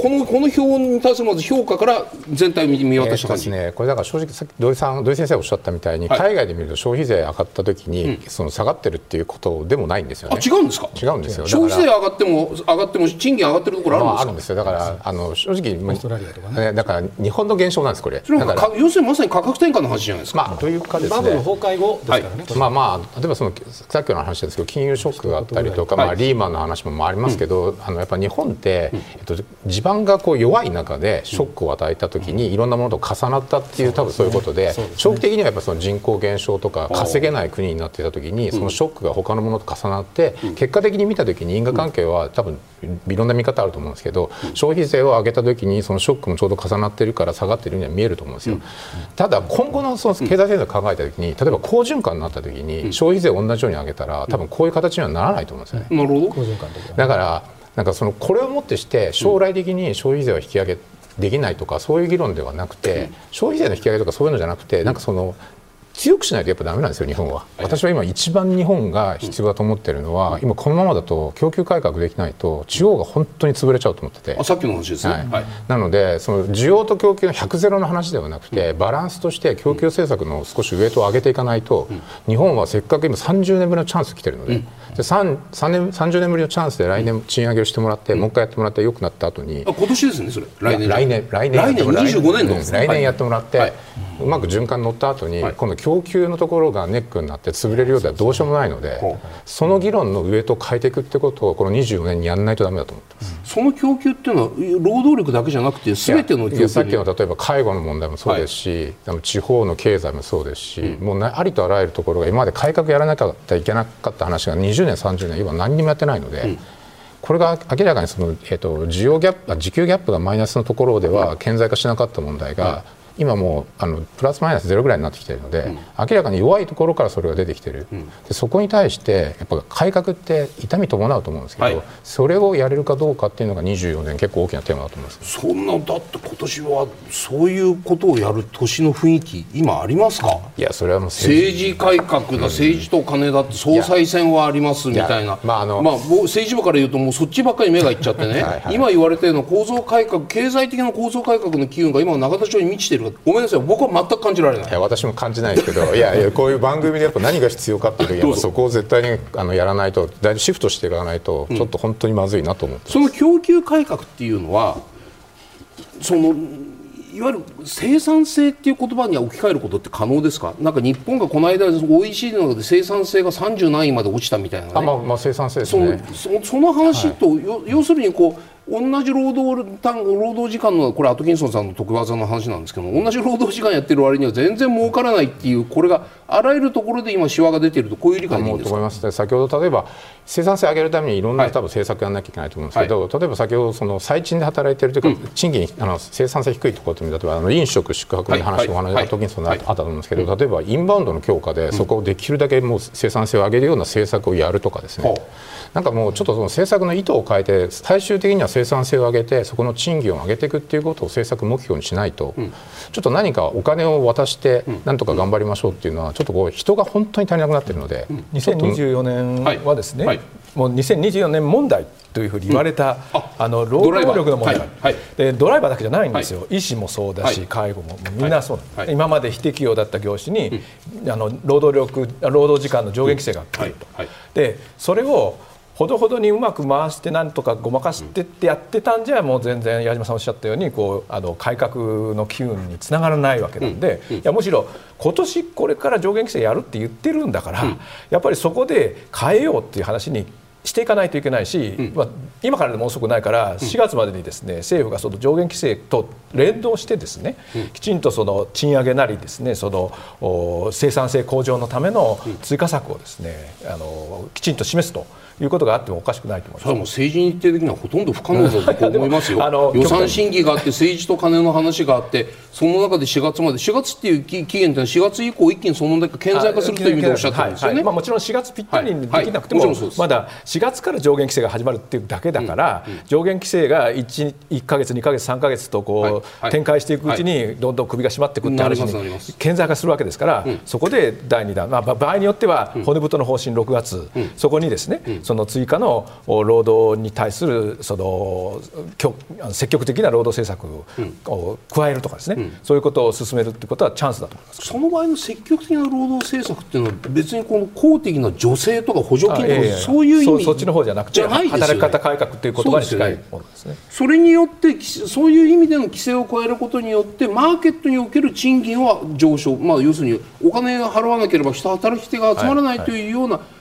のこの表に対するまず評価から全体を見渡した感じ、えー、ね、これだから正直さっき土井さん土井先生おっしゃったみたいに、はい、海外で見ると消費税上がった時に、うん、その下がってるっていうことでもないんですよね。あ違うんですか？違うんですよ。消費税上がっても上がっても賃金上がってるところあるんですか？まあ、あるんですよ。だからあの正直オーストラリアとかね。だから日本の現象なんですこれ。だから要するにまさに価格転換の話じゃないですか。まあというかですね。バブル崩壊後ですからね。はい、まあまあ例えばそのさっきの話ですけど金融ショックがあったりとか、まあリーマンの話もありますけど、うん、あのやっぱ日本って、えっと、地盤がこう弱い中でショックを与えた時にいろんなものと重なったっていう多分そういうことで長期的にはやっぱその人口減少とか稼げない国になっていた時にそのショックが他のものと重なって結果的に見た時に因果関係は多分いろんな見方あると思うんですけど消費税を上げた時にそのショックもちょうど重なってるから下がってるようには見えると思うんですよ。ただ今後のその経済政策を考えた時に例えば好循環になった時に消費税を同じように上げたら多分こういう形にはならないと思うんですよね。なるほどだからなんかそのこれをもってして将来的に消費税は引き上げできないとかそういう議論ではなくて消費税の引き上げとかそういうのじゃなくてなんかその強くしないとやっぱダメなんですよ日本は。私は今一番日本が必要だと思ってるのは、今このままだと供給改革できないと地方が本当に潰れちゃうと思ってて。あさっきの話ですね、はい、なのでその需要と供給の100ゼロの話ではなくてバランスとして供給政策の少しウエイトを上げていかないと、日本はせっかく今30年ぶりのチャンス来てるので,、で 3, 3年30年ぶりのチャンスで来年賃上げをしてもらって、もう一回やってもらって良くなった後に。あ今年ですねそれ。来年来年来年来年25年度来年やってもらって、うまく循環に乗った後に、今度供給のところがネックになって潰れるようではどうしようもないのでその議論のウエイトを変えていくってことをこの24年にやらないとだめだと思ってます、その供給っていうのは労働力だけじゃなくてすべての供給さっきの例えば介護の問題もそうですし、はい、地方の経済もそうですし、うん、もうありとあらゆるところが今まで改革やらなきゃいけなかった話が20年30年今何にもやってないので。うんこれが明らかにその、えーと、需要ギャップ時給ギャップがマイナスのところでは顕在化しなかった問題が、今もうあのプラスマイナスゼロぐらいになってきているので、うん、明らかに弱いところからそれが出てきている、うん、でそこに対してやっぱ改革って痛み伴うと思うんですけど、はい、それをやれるかどうかっていうのが24年結構大きなテーマだと思います。そんなだって今年はそういうことをやる年の雰囲気今ありますか？いやそれはもう政治。改革だ、政治と金だって総裁選はありますみたいな。まああの、まあ、政治部から言うともうそっちばっかり目がいっちゃってね。はい、今言われてるの構造改革経済的な構造改革の機運が今永田町に満ちているごめんなさい。僕は全く感じられない。いや私も感じないですけどいやいやこういう番組でやっぱ何が必要かっていうとそこを絶対にあのやらないとだいぶシフトしていかないとちょっと本当にまずいなと思って、うん、その供給改革っていうのはそのいわゆる生産性っていう言葉には置き換えることって可能ですか、なんか日本がこの間、OECD の中で生産性が30何位まで落ちたみたいな、ね、あまあ、まあ生産性ですね。そのその話と、はい、要するにこう同じ労働労働時間のこれアトキンソンさんの得技の話なんですけど同じ労働時間やってる割には全然儲からないっていうこれがあらゆるところで今しわが出ているとこういう理解でいいんですか？と思います、先ほど例えば生産性上げるためにいろんな、多分政策やらなきゃいけないと思うんですけど、はい、例えば先ほどその最賃で働いてるというか、うん、賃金あの生産性低いところという例えばあの飲食宿泊の話お話がアトキンソンあったと思うんですけど、例えばインバウンドの強化でそこをできるだけもう生産性を上げるような政策をやるとかですね、なんかもうちょっとその政策の意図を変えて最終的には生産性を上げてそこの賃金を上げていくっていうことを政策目標にしないと、うん、ちょっと何かお金を渡してなんとか頑張りましょうっていうのはちょっとこう人が本当に足りなくなっているので、うん、2024年はですね、はいはい、もう2024年問題というふうに言われた、うん、ああの労働力の問題。ドラ,、はいでドライバーだけじゃないんですよ、医師もそうだし、介護もみんなそうなんです、今まで非適用だった業種に、あの労働力労働時間の上限規制が来ると、でそれをほどほどにうまく回してなんとかごまかしてってやってたんじゃもう全然矢島さんおっしゃったようにこうあの改革の機運につながらないわけなんで、いやむしろ今年これから上限規制やるって言ってるんだから、やっぱりそこで変えようっていう話にしていかないといけないし、うん、まあ、今からでも遅くないから4月までにですね、政府がその上限規制と連動してですね、うん、きちんとその賃上げなりですねその生産性向上のための追加策をですね、あのきちんと示すと。いうことがあってもおかしくないと思います。も政治日程的にはほとんど不可能だと [laughs] 思いますよ。あの予算審議があって政治と金の話があってその中で4月まで4月っていう期限というのは4月以降一気にその問題が顕在化するという意味でおっしゃってるんですよね。はいはい、まあもちろん4月ぴったりにできなくても,、まだ4月から上限規制が始まるっていうだけだから、うん。うん、上限規制が 1, 1か月2か月3か月とこう、展開していくうちにどんどん首が締まっていくって話に顕在化するわけですから、そこで第2弾、まあ、場合によっては骨太の方針6月、そこにですね、その追加の労働に対するその積極的な労働政策を加えるとかですね、うん、そういうことを進めるということはチャンスだと思います。その場合の積極的な労働政策っていうのは別にこの公的な助成とか補助金とかそういう意味そっちの方じゃなくて、ね、働き方改革という言葉に近いものですね。それによってそういう意味での規制を加えることによってマーケットにおける賃金は上昇、まあ、要するにお金が払わなければ人働き手が集まらないというような、はいはい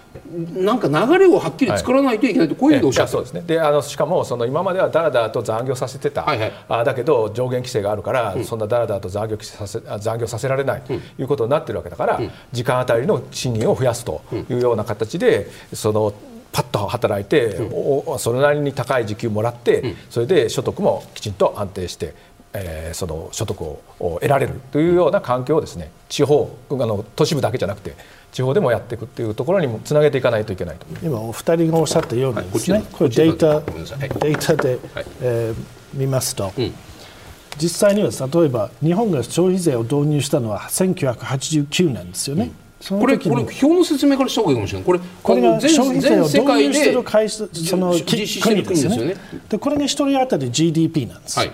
なんか流れをはっきり作らないといけないと、こういうふうにおっしゃってそうですね。であのしかもその今まではだらだらと残業させてた、はいはい、あだけど上限規制があるから、うん、そんなだらだらと残業させ残業させられないということになってるわけだから、うん、時間あたりの賃金を増やすというような形で、そのパッと働いて、うん、それなりに高い時給もらって、それで所得もきちんと安定してえー、その所得を得られるというような環境をですね地方あの都市部だけじゃなくて地方でもやっていくっていうところにもつなげていかないといけないと。今お二人がおっしゃったようにですね、はい、これデータデータで、はい、えー、見ますと、うん、実際には例えば日本が消費税を導入したのは1989年ですよね。うん、これこれ表の説明からした方がいいかもしれない。これこれが消費税を導入している会社その国ですよね。でこれが一人当たり GDP なんです。はい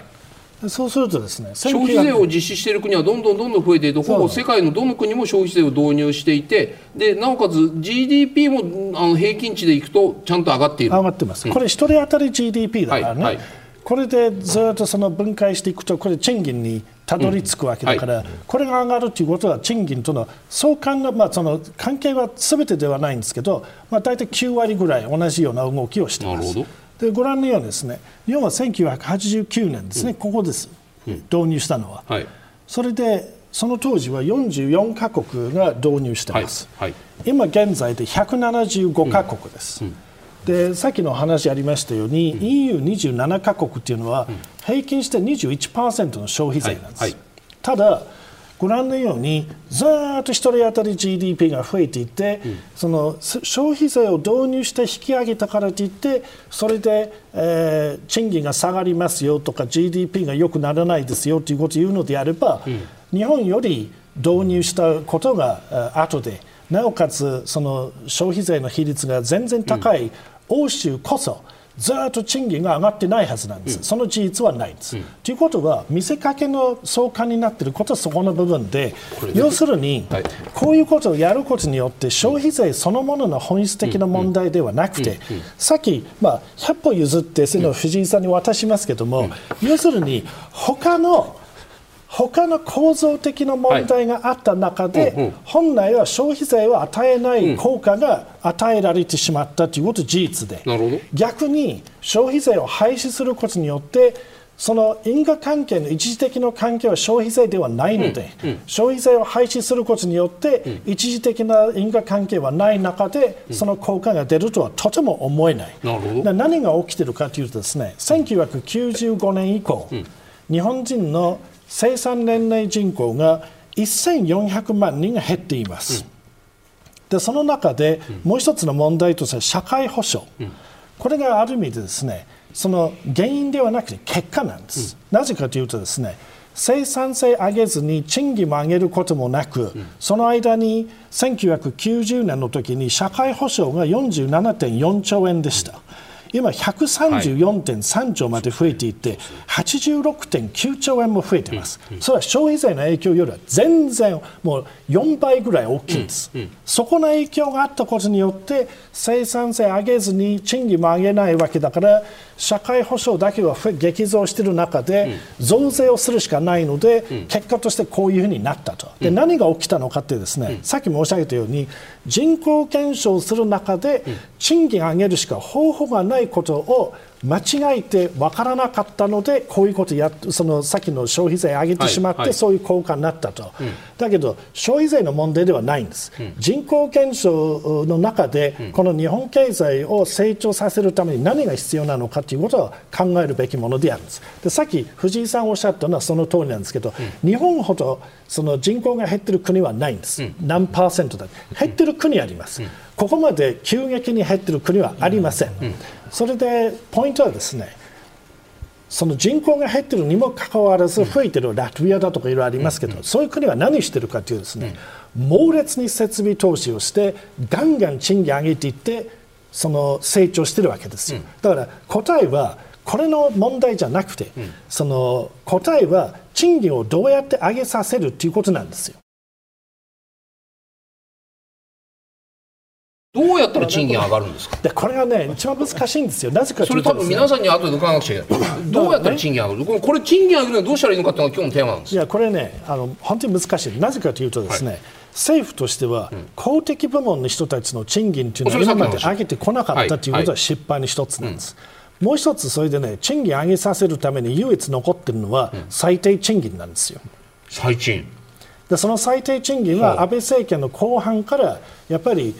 そうするとですね消費税を実施している国はどんどんどんどん増えていてほぼ世界のどの国も消費税を導入していてでなおかつ GDP もあの平均値でいくとちゃんと上がっている。上がってます、うん、これ1人当たり GDP だからね、はいはい、これでずっとその分解していくとこれ賃金にたどり着くわけだから、うんはい、これが上がるということは賃金との相関が、まあ、その関係はすべてではないんですけど、まあ、大体9割ぐらい同じような動きをしています。でご覧のようにですね日本は1989年ですね、うん、ここです、うん、導入したのは、はい、それでその当時は44カ国が導入しています、はい。はい、今現在で175カ国です、うん、でさっきの話ありましたように、うん、EU27 カ国っていうのは平均して21%の消費税なんです、ただご覧のようにずっと1人当たり GDP が増えていて、うん、その消費税を導入して引き上げたからといってそれで、えー、賃金が下がりますよとか GDP が良くならないですよということを言うのであれば、うん、日本より導入したことが後でなおかつその消費税の比率が全然高い欧州こそ、ずっと賃金が上がってないはずなんです、うん、その事実はないんです。と、うん、いうことは、見せかけの相関になっていることはそこの部分で、要するに、はい、こういうことをやることによって、消費税そのものの本質的な問題ではなくて、さっき、まあ、100歩譲って、その藤井さんに渡しますけども、要するに、他の他の構造的な問題があった中で、はいうんうん、本来は消費税を与えない効果が与えられてしまったということ事実で、逆に消費税を廃止することによってその因果関係の一時的な関係は消費税ではないので、うんうん、消費税を廃止することによって一時的な因果関係はない中で、その効果が出るとはとても思えない。何が起きているかというとですね1995年以降、日本人の生産年齢人口が1400万人が減っています。うん、でその中でもう一つの問題として社会保障、うん、これがある意味でですねその原因ではなくて結果なんです。なぜかというとですね生産性上げずに賃金も上げることもなく、その間に1990年の時に社会保障が47.4兆円でした。今134.3兆まで増えていて86.9兆円も増えています、それは消費税の影響よりは全然もう4倍ぐらい大きいんです、そこの影響があったことによって生産性上げずに賃金も上げないわけだから社会保障だけは激増している中で増税をするしかないので、結果としてこういうふうになったと。で何が起きたのかってですね、さっき申し上げたように人口減少する中で賃金上げるしか方法がないことを間違えて分からなかったのでこういうことやそのさっきの消費税上げてしまって、はいはい、そういう効果になったと、うん、だけど消費税の問題ではないんです、うん、人口減少の中で、うん、この日本経済を成長させるために何が必要なのかということを考えるべきものであるんです。でさっき藤井さんおっしゃったのはその通りなんですけど、日本ほどその人口が減ってる国はないんです、何パーセントだ減ってる国あります、ここまで急激に減ってる国はありません、それでポイントはですねその人口が減っているにもかかわらず増えているラトビアだとかいろいろありますけど、そういう国は何してるかというとですね、猛烈に設備投資をしてガンガン賃金上げていってその成長してるわけですよ、だから答えはこれの問題じゃなくて、その答えは賃金をどうやって上げさせるということなんですよ。どうやったら賃金上がるんですか？でこれがね一番難しいんですよ。なぜかというと、ね、それ多分皆さんに後で伺わなくちゃいけないどうやったら賃金上がる、ね、これ賃金上げるのはどうしたらいいのかっていうのが今日のテーマなんですいやこれねあの本当に難しい。なぜかというとですね、はい。政府としては公的部門の人たちの賃金というのは今まで上げてこなかったということは失敗の一つなんです。もう一つ、それでね、賃金上げさせるために唯一残っているのは最低賃金なんですよ。最賃。でその最低賃金は安倍政権の後半からやっぱり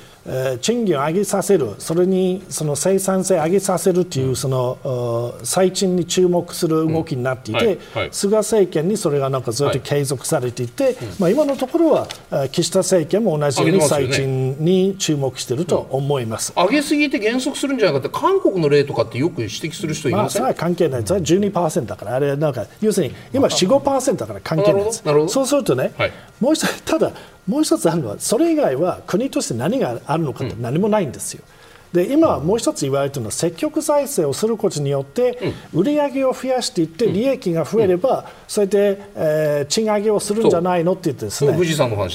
賃金を上げさせる、それにその生産性を上げさせるという、その最賃に注目する動きになっていて、菅政権にそれがなんかずっと継続されていて、まあ、今のところは岸田政権も同じように最賃に注目していると思います、上げすぎて減速するんじゃなくて、韓国の例とかってよく指摘する人いません、まあ、それは関係ない、それは12%だから、あれなんか要するに今4、5%だから関係ないです。そうするとね、もう一つただもう一つあるのはそれ以外は国として何があるのかって何もないんですよ。で今、もう一つ言われているのは積極財政をすることによって売り上げを増やしていって利益が増えればそれで、えー、賃上げをするんじゃないのって言ってですね。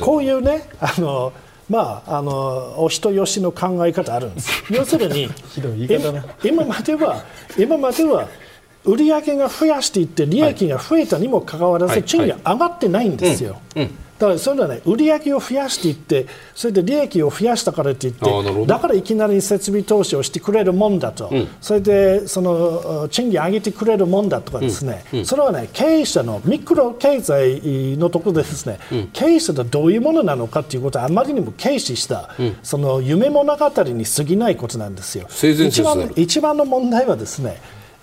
こういうねあのまあ、あのお人よしの考え方あるんです。[laughs] 要するに今までは今までは売り上げが増やしていって利益が増えたにもかかわらず賃金上がってないんですよ。うん。うんだからそれはね売り上げを増やしていってそれで利益を増やしたからといってだからいきなり設備投資をしてくれるもんだと、うん、それでその賃金上げてくれるもんだとかですね、うん。うん、それはね経営者のミクロ経済のところでですね、経営者とどういうものなのかということはあまりにも軽視した、その夢物語に過ぎないことなんですよ。一番一番の問題はですね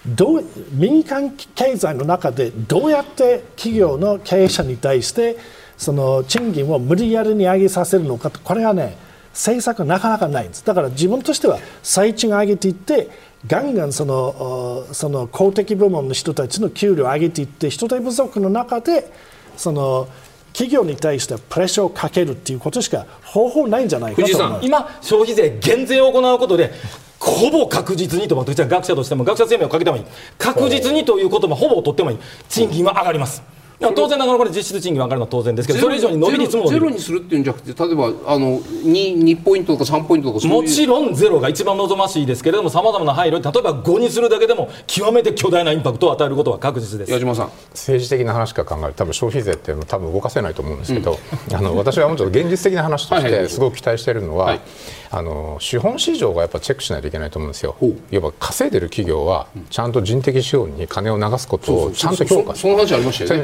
どう民間経済の中でどうやって企業の経営者に対してその賃金を無理やりに上げさせるのかこれはね政策なかなかないんです。だから自分としては最賃上げていってガンガンそのその公的部門の人たちの給料を上げていって人手不足の中でその企業に対してプレッシャーをかけるっていうことしか方法ないんじゃないかと思今、消費税減税を行うことでほぼ確実にと私は学者としても学者生命をかけてもいい。確実にということもほぼ取ってもいい。賃金は上がります。当然ながらこれ実質賃金上がるのは当然ですけどそれ以上に伸び率もゼロにするっていうんじゃなくて例えばあの 2, 2ポイントとか3ポイントとかもちろんゼロが一番望ましいですけれどもさまざまな配慮例えば5にするだけでも極めて巨大なインパクトを与えることは確実です。矢島さん。政治的な話から考えると多分消費税って多分動かせないと思うんですけど、うん、あの私はもうちょっと現実的な話としてすごく期待しているのは、はい。はいあの資本市場がやっぱチェックしないといけないと思うんですよ。いわば稼いでる企業はちゃんと人的資本に金を流すことをちゃんと評価する。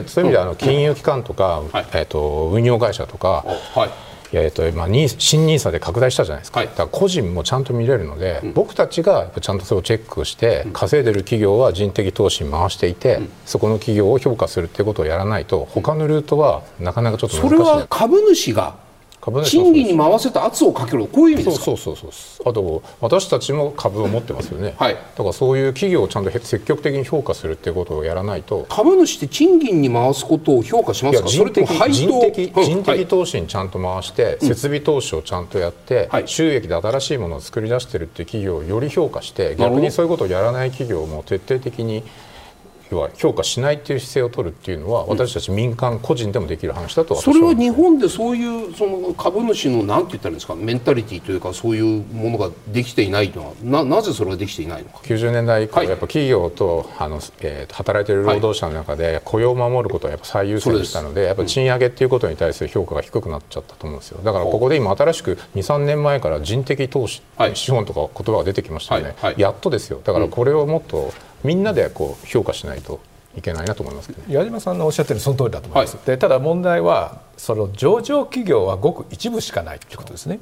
そういう意味であの金融機関とか、えっと運用会社とか。はい。えーとまあ、新 NISA で拡大したじゃないですか,、だから個人もちゃんと見れるので、うん、僕たちがちゃんとそれをチェックして、うん、稼いでる企業は人的投資に回していて、うん、そこの企業を評価するっていうことをやらないと他のルートはなかなかちょっと難しい。それは株主が賃金に回せた圧をかけるこういう意味ですか？そうそうそうそう。あと私たちも株を持ってますよね、はい、だからそういう企業をちゃんと積極的に評価するっていうことをやらないと。株主って賃金に回すことを評価しますか？人的人的人的投資にちゃんと回して、設備投資をちゃんとやって、はい、収益で新しいものを作り出してるっていう企業をより評価して逆にそういうことをやらない企業も徹底的に要は評価しないという姿勢を取るっていうのは、私たち民間個人でもできる話だとそれは日本でそういうその株主のなんて言ったらいいんですかメンタリティーというかそういうものができていないのはななぜそれができていないのか。90年代以降、はい、やっぱ企業とあの、えー、働いている労働者の中で雇用を守ることはやっぱ最優先でしたので、はい、やっぱ賃上げっていうことに対する評価が低くなっちゃったと思うんですよ。だからここで今新しく23年前から人的投資、はい、資本とか言葉が出てきましたよね、やっとですよ。だからこれをもっとみんなでこう評価しないといけないなと思います、ね、矢島さんのおっしゃってるその通りだと思います、はい、でただ問題はその上場企業はごく一部しかないということですね。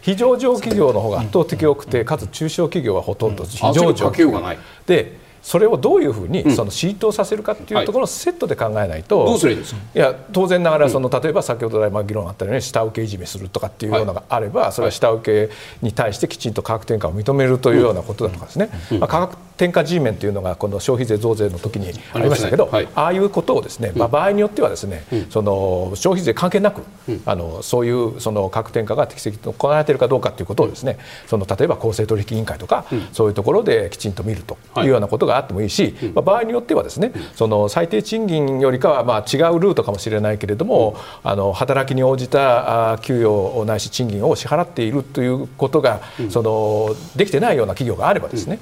非上場企業の方が圧倒的多くてかつ中小企業はほとんど非上場。企業でそれをどういうふうにその浸透させるかっていうところのセットで考えないと、どうすればいいですか？いや当然ながらその、例えば先ほど来議論あったように下請けいじめするとかっていうようなのがあれば、それは下請けに対してきちんと価格転嫁を認めるというようなことだとかですね、まあ、価格転嫁 G メンというのがこの消費税増税の時にありましたけど、ああいうことをですね、まあ、場合によってはですね、その消費税関係なく、あのそういうその価格転嫁が適切に行われているかどうかということをですねその例えば公正取引委員会とか、そういうところできちんと見るというようなことがあってもいいし、まあ、場合によってはですねその最低賃金よりかはまあ違うルートかもしれないけれども、あの働きに応じた給与ないし賃金を支払っているということが、そのできてないような企業があればですね、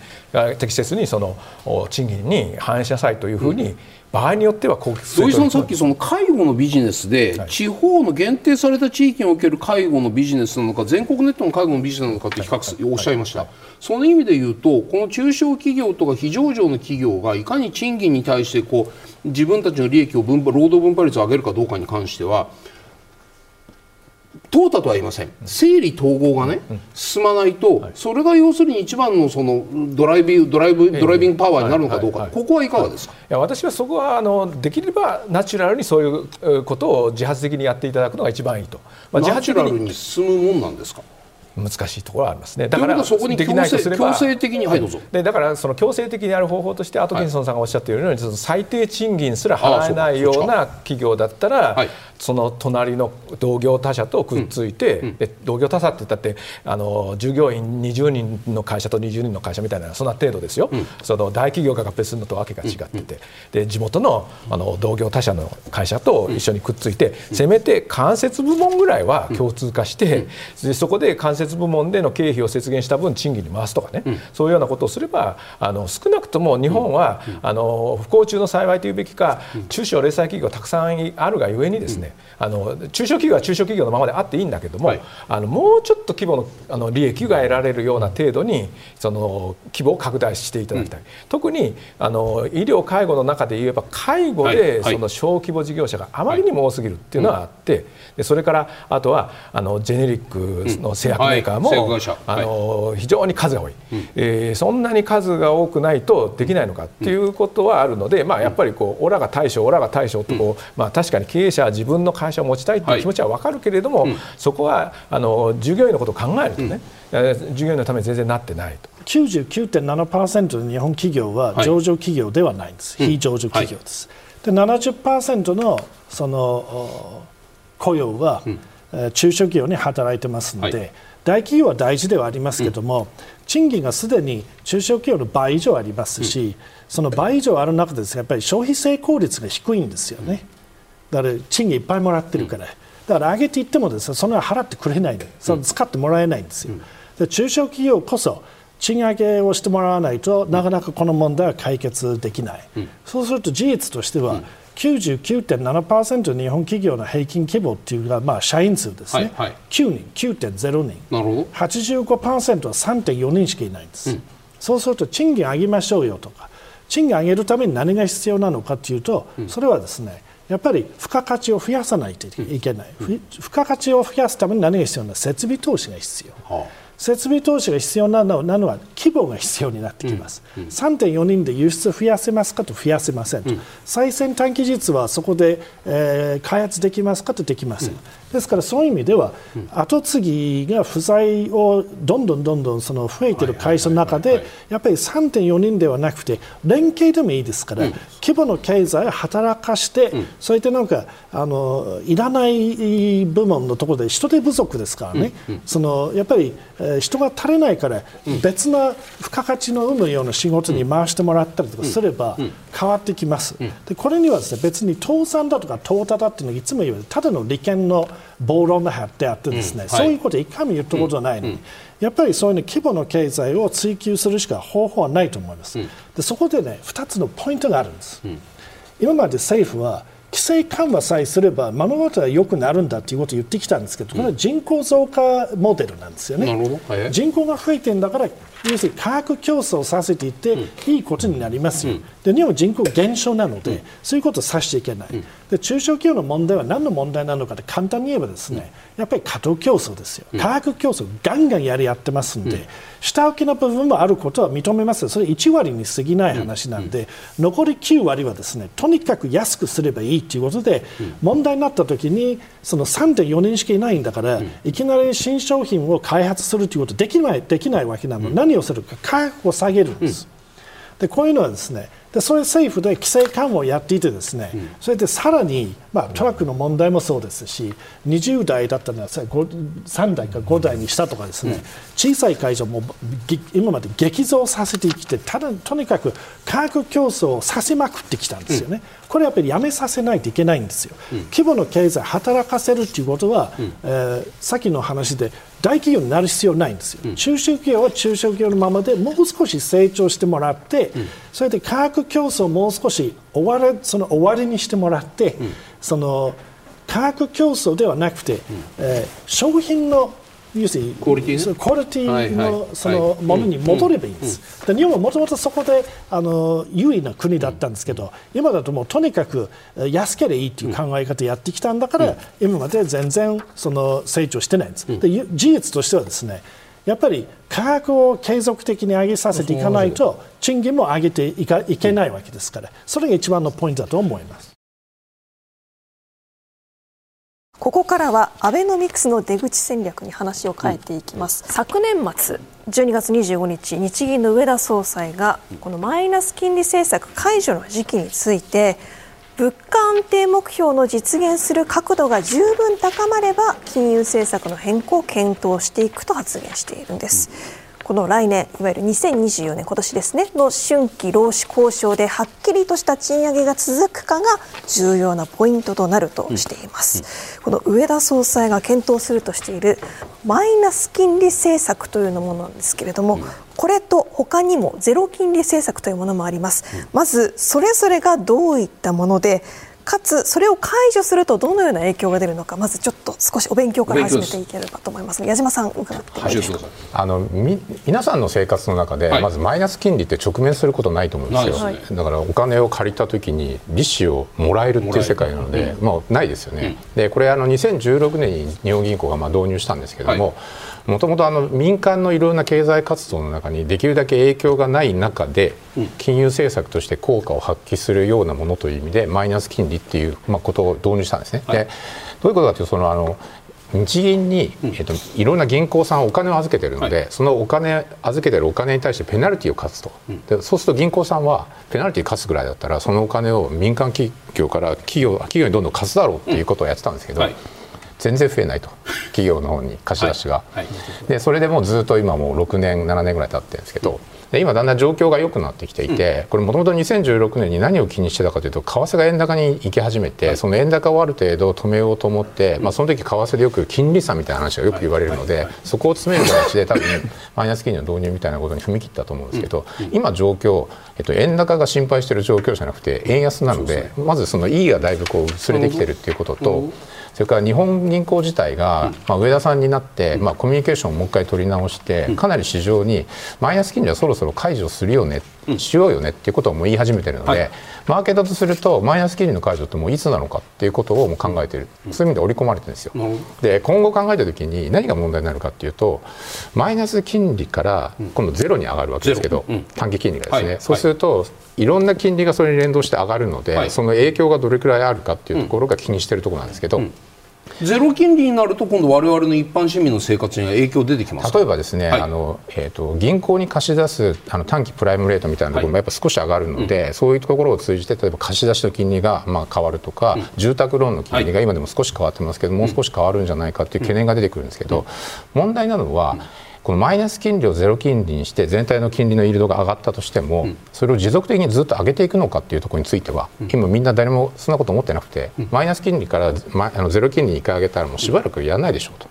適切にその賃金に反映しなさいというふうに、場合によっては土井さんさっきその介護のビジネスで、地方の限定された地域における介護のビジネスなのか全国ネットの介護のビジネスなのかって比較、おっしゃいました、その意味で言うとこの中小企業とか非上場の企業がいかに賃金に対してこう自分たちの利益を分労働分配率を上げるかどうかに関しては淘汰とは言いません。整理統合がね、進まないと、それが要するに一番のそのドライビドライブドライビングパワーになるのかどうか、ここはいかがですか、い。や私はそこはあのできればナチュラルにそういうことを自発的にやっていただくのが一番いいと、まあ、ナチュラルに進むもんなんですか？難しいところはありますね。だからそこに強制強制的に、はい、どうぞ。でだからその強制的にやる方法としてアトキンソンさんがおっしゃっているように、はい、最低賃金すら払えないような企業だったら、はい、その隣の同業他社とくっついて、うん。うん、同業他社って言ったってあの従業員20人の会社と20人の会社みたいなそんな程度ですよ、うん、その大企業が合併するのとわけが違ってて、で地元のあの同業他社の会社と一緒にくっついて、せめて間接部門ぐらいは共通化して、でそこで間接部門での経費を節減した分賃金に回すとかね、そういうようなことをすればあの少なくとも日本は、あの不幸中の幸いというべきか中小零細企業たくさんあるがゆえにですね、あの中小企業は中小企業のままであっていいんだけども、はい、あのもうちょっと規模のあの利益が得られるような程度にその規模を拡大していただきたい、うん、特にあの医療介護の中で言えば介護でその小規模事業者があまりにも多すぎるっていうのはあって、でそれからあとはあのジェネリックの製薬メーカーも、あの非常に数が多い、うん、えー、そんなに数が多くないとできないのかっていうことはあるので、まあ、やっぱりこうオラが大将オラが大将とこう、まあ、確かに経営者は自分の会社を持ちたいという気持ちは分かるけれども、はいうん、そこはあの従業員のことを考えるとね、うん、従業員のために全然なってないと。99.7%の日本企業は上場企業ではないんです、はい、非上場企業です。はい、で70%のその雇用は、うん、中小企業に働いてますので、はい、大企業は大事ではありますけども、うん、賃金がすでに中小企業の倍以上ありますし、うん、その倍以上ある中でやっぱり消費成功率が低いんですよね。だから賃金いっぱいもらってるから、だから上げていってもですねその払ってくれないでその使ってもらえないんですよ。で中小企業こそ賃上げをしてもらわないとなかなかこの問題は解決できない、そうすると事実としては、99.7%の日本企業の平均規模っていうのは、まあ、社員数ですね、はいはい、9人、9.0人、なるほど。85%は3.4人しかいないんです、うん、そうすると賃金上げましょうよとか、賃金上げるために何が必要なのかというと、うん、それはですねやっぱり付加価値を増やさないといけない、うん、付加価値を増やすために何が必要なの設備投資が必要。はあ設備投資が必要なのなのは規模が必要になってきます、うんうん、3.4人で輸出増やせますかと増やせませんと、うん、最先端技術はそこで、えー、開発できますかとできません、ですからそういう意味では、後継ぎが不在をどんどんどんどんその増えている会社の中で、やっぱり3.4人ではなくて連携でもいいですから、規模の経済を働かして、そうやってなんかあのいらない部門のところで人手不足ですからね、そのやっぱり、え人が足りないから別な付加価値の生むような仕事に回してもらったりとかすれば変わってきます。でこれにはですね別に倒産だとか淘汰だっていうのはいつも言われる。ただの利権の暴論が貼ってあってですね、うん。はい、そういうこと一回も言ったことはないのに、うん、やっぱりそういう、規模の経済を追求するしか方法はないと思います、でそこでね2つのポイントがあるんです、今まで政府は規制緩和さえすれば物事は良くなるんだということを言ってきたんですけどこれは人口増加モデルなんですよね、人口が増えてるんだから要するに価格競争させていって、いいことになりますよ、で日本人口減少なので、そういうことをさせちゃいけない、で中小企業の問題は何の問題なのかって簡単に言えばですね、やっぱり過当競争ですよ、価格競争ガンガンやり合ってますんで、下請けの部分もあることは認めますそれ1割に過ぎない話なんで、残り9割はですねとにかく安くすればいいということで、問題になった時にその3.4人しかいないんだから、いきなり新商品を開発するということできないできないわけなので、何をするか価格を下げるんです。でこういうのはですねでそれ政府で規制緩和をやっていてですね、うん、それでさらに、まあ、トラックの問題もそうですし20台だったのは3台か5台にしたとかですね、うん、小さい会社も今まで激増させてきてただとにかく価格競争をさせまくってきたんですよね。うん。これやっぱりやめさせないといけないんですよ、うん、規模の経済働かせるということは、うん、えー、さっきの話で大企業になる必要ないんですよ、うん、中小企業は中小企業のままでもう少し成長してもらって、それで価格競争をもう少し終わりその終わりにしてもらって、その価格競争ではなくて、えー、商品の要するにクオリティクオリティのそのものに戻ればいいんです。で日本はもともとそこであの優位な国だったんですけど、今だともうとにかく安ければいいという考え方をやってきたんだから、今まで全然その成長してないんです。で事実としてはですね。やっぱり価格を継続的に上げさせていかないと賃金も上げていかいけないわけですからそれが一番のポイントだと思います。ここからはアベノミクスの出口戦略に話を変えていきます、うん、昨年末12月25日日銀の上田総裁がこのマイナス金利政策解除の時期について物価安定目標の実現する角度が十分高まれば金融政策の変更を検討していくと発言しているんです。うんこの来年いわゆる2024年今年ですねの春季労使交渉ではっきりとした賃上げが続くかが重要なポイントとなるとしています、うんうん、この上田総裁が検討するとしているマイナス金利政策というものなんですけれども、うん、これと他にもゼロ金利政策というものもあります、まずそれぞれがどういったものでかつそれを解除するとどのような影響が出るのかまずちょっと少しお勉強から始めていければと思います。矢島さん伺っていいですか、あのみ皆さんの生活の中で、まずマイナス金利って直面することないと思うんですよ、はい、だからお金を借りた時に利子をもらえるっていう世界なので、うん、まあ、ないですよね、うん、でこれあの2016年に日本銀行がまあ導入したんですけども、はい。もともと民間のいろんな経済活動の中にできるだけ影響がない中で金融政策として効果を発揮するようなものという意味でマイナス金利っていう、まあ、ことを導入したんですね。はい、でどういうことかというとそのあの日銀に、えーと、いろんな銀行さんお金を預けてるので、はい、そのお金預けてるお金に対してペナルティーを課すと、うん、でそうすると銀行さんはペナルティー課すぐらいだったらそのお金を民間企業から企業企業にどんどん貸すだろうっていうことをやってたんですけど、うんはい。全然増えないと。企業の方に貸し出しが、はい。はい、でそれでもうずっと今もう6年7年ぐらい経ってるんですけど、で今だんだん状況が良くなってきていて、これもともと2016年に何を気にしてたかというと為替が円高に行き始めて、その円高をある程度止めようと思って、まあ、その時為替でよく金利差みたいな話がよく言われるので、そこを詰める形で多分 [laughs] マイナス金利の導入みたいなことに踏み切ったと思うんですけど、今状況、えっと、円高が心配している状況じゃなくて円安なのでまずその E がだいぶこう薄れてきてるっていうことと。それから日本銀行自体が、まあ、上田さんになって、まあ、コミュニケーションをもう一回取り直してかなり市場にマイナス金利はそろそろ解除するよねしようよねっていうことをもう言い始めてるので、はい、マーケットとするとマイナス金利の解除ってもういつなのかっていうことをもう考えている、そういう意味で織り込まれてるんですよ。で今後考えた時に何が問題になるかっていうとマイナス金利から今度ゼロに上がるわけですけど、短期金利がですね、はい、そうすると、いろんな金利がそれに連動して上がるので、その影響がどれくらいあるかっていうところが気にしてるところなんですけど。ゼロ金利になると今度我々の一般市民の生活には影響出てきます例えばですね、はい、あのえーと、銀行に貸し出すあの短期プライムレートみたいなところもやっぱ少し上がるので、はい、そういうところを通じて例えば貸し出しの金利がまあ変わるとか、うん、住宅ローンの金利が今でも少し変わってますけど、もう少し変わるんじゃないかという懸念が出てくるんですけど、問題なのは、このマイナス金利をゼロ金利にして全体の金利のイールドが上がったとしても、それを持続的にずっと上げていくのかっていうところについては、今みんな誰もそんなこと思ってなくて、マイナス金利からあのゼロ金利に1回上げたらもうしばらくやらないでしょうと。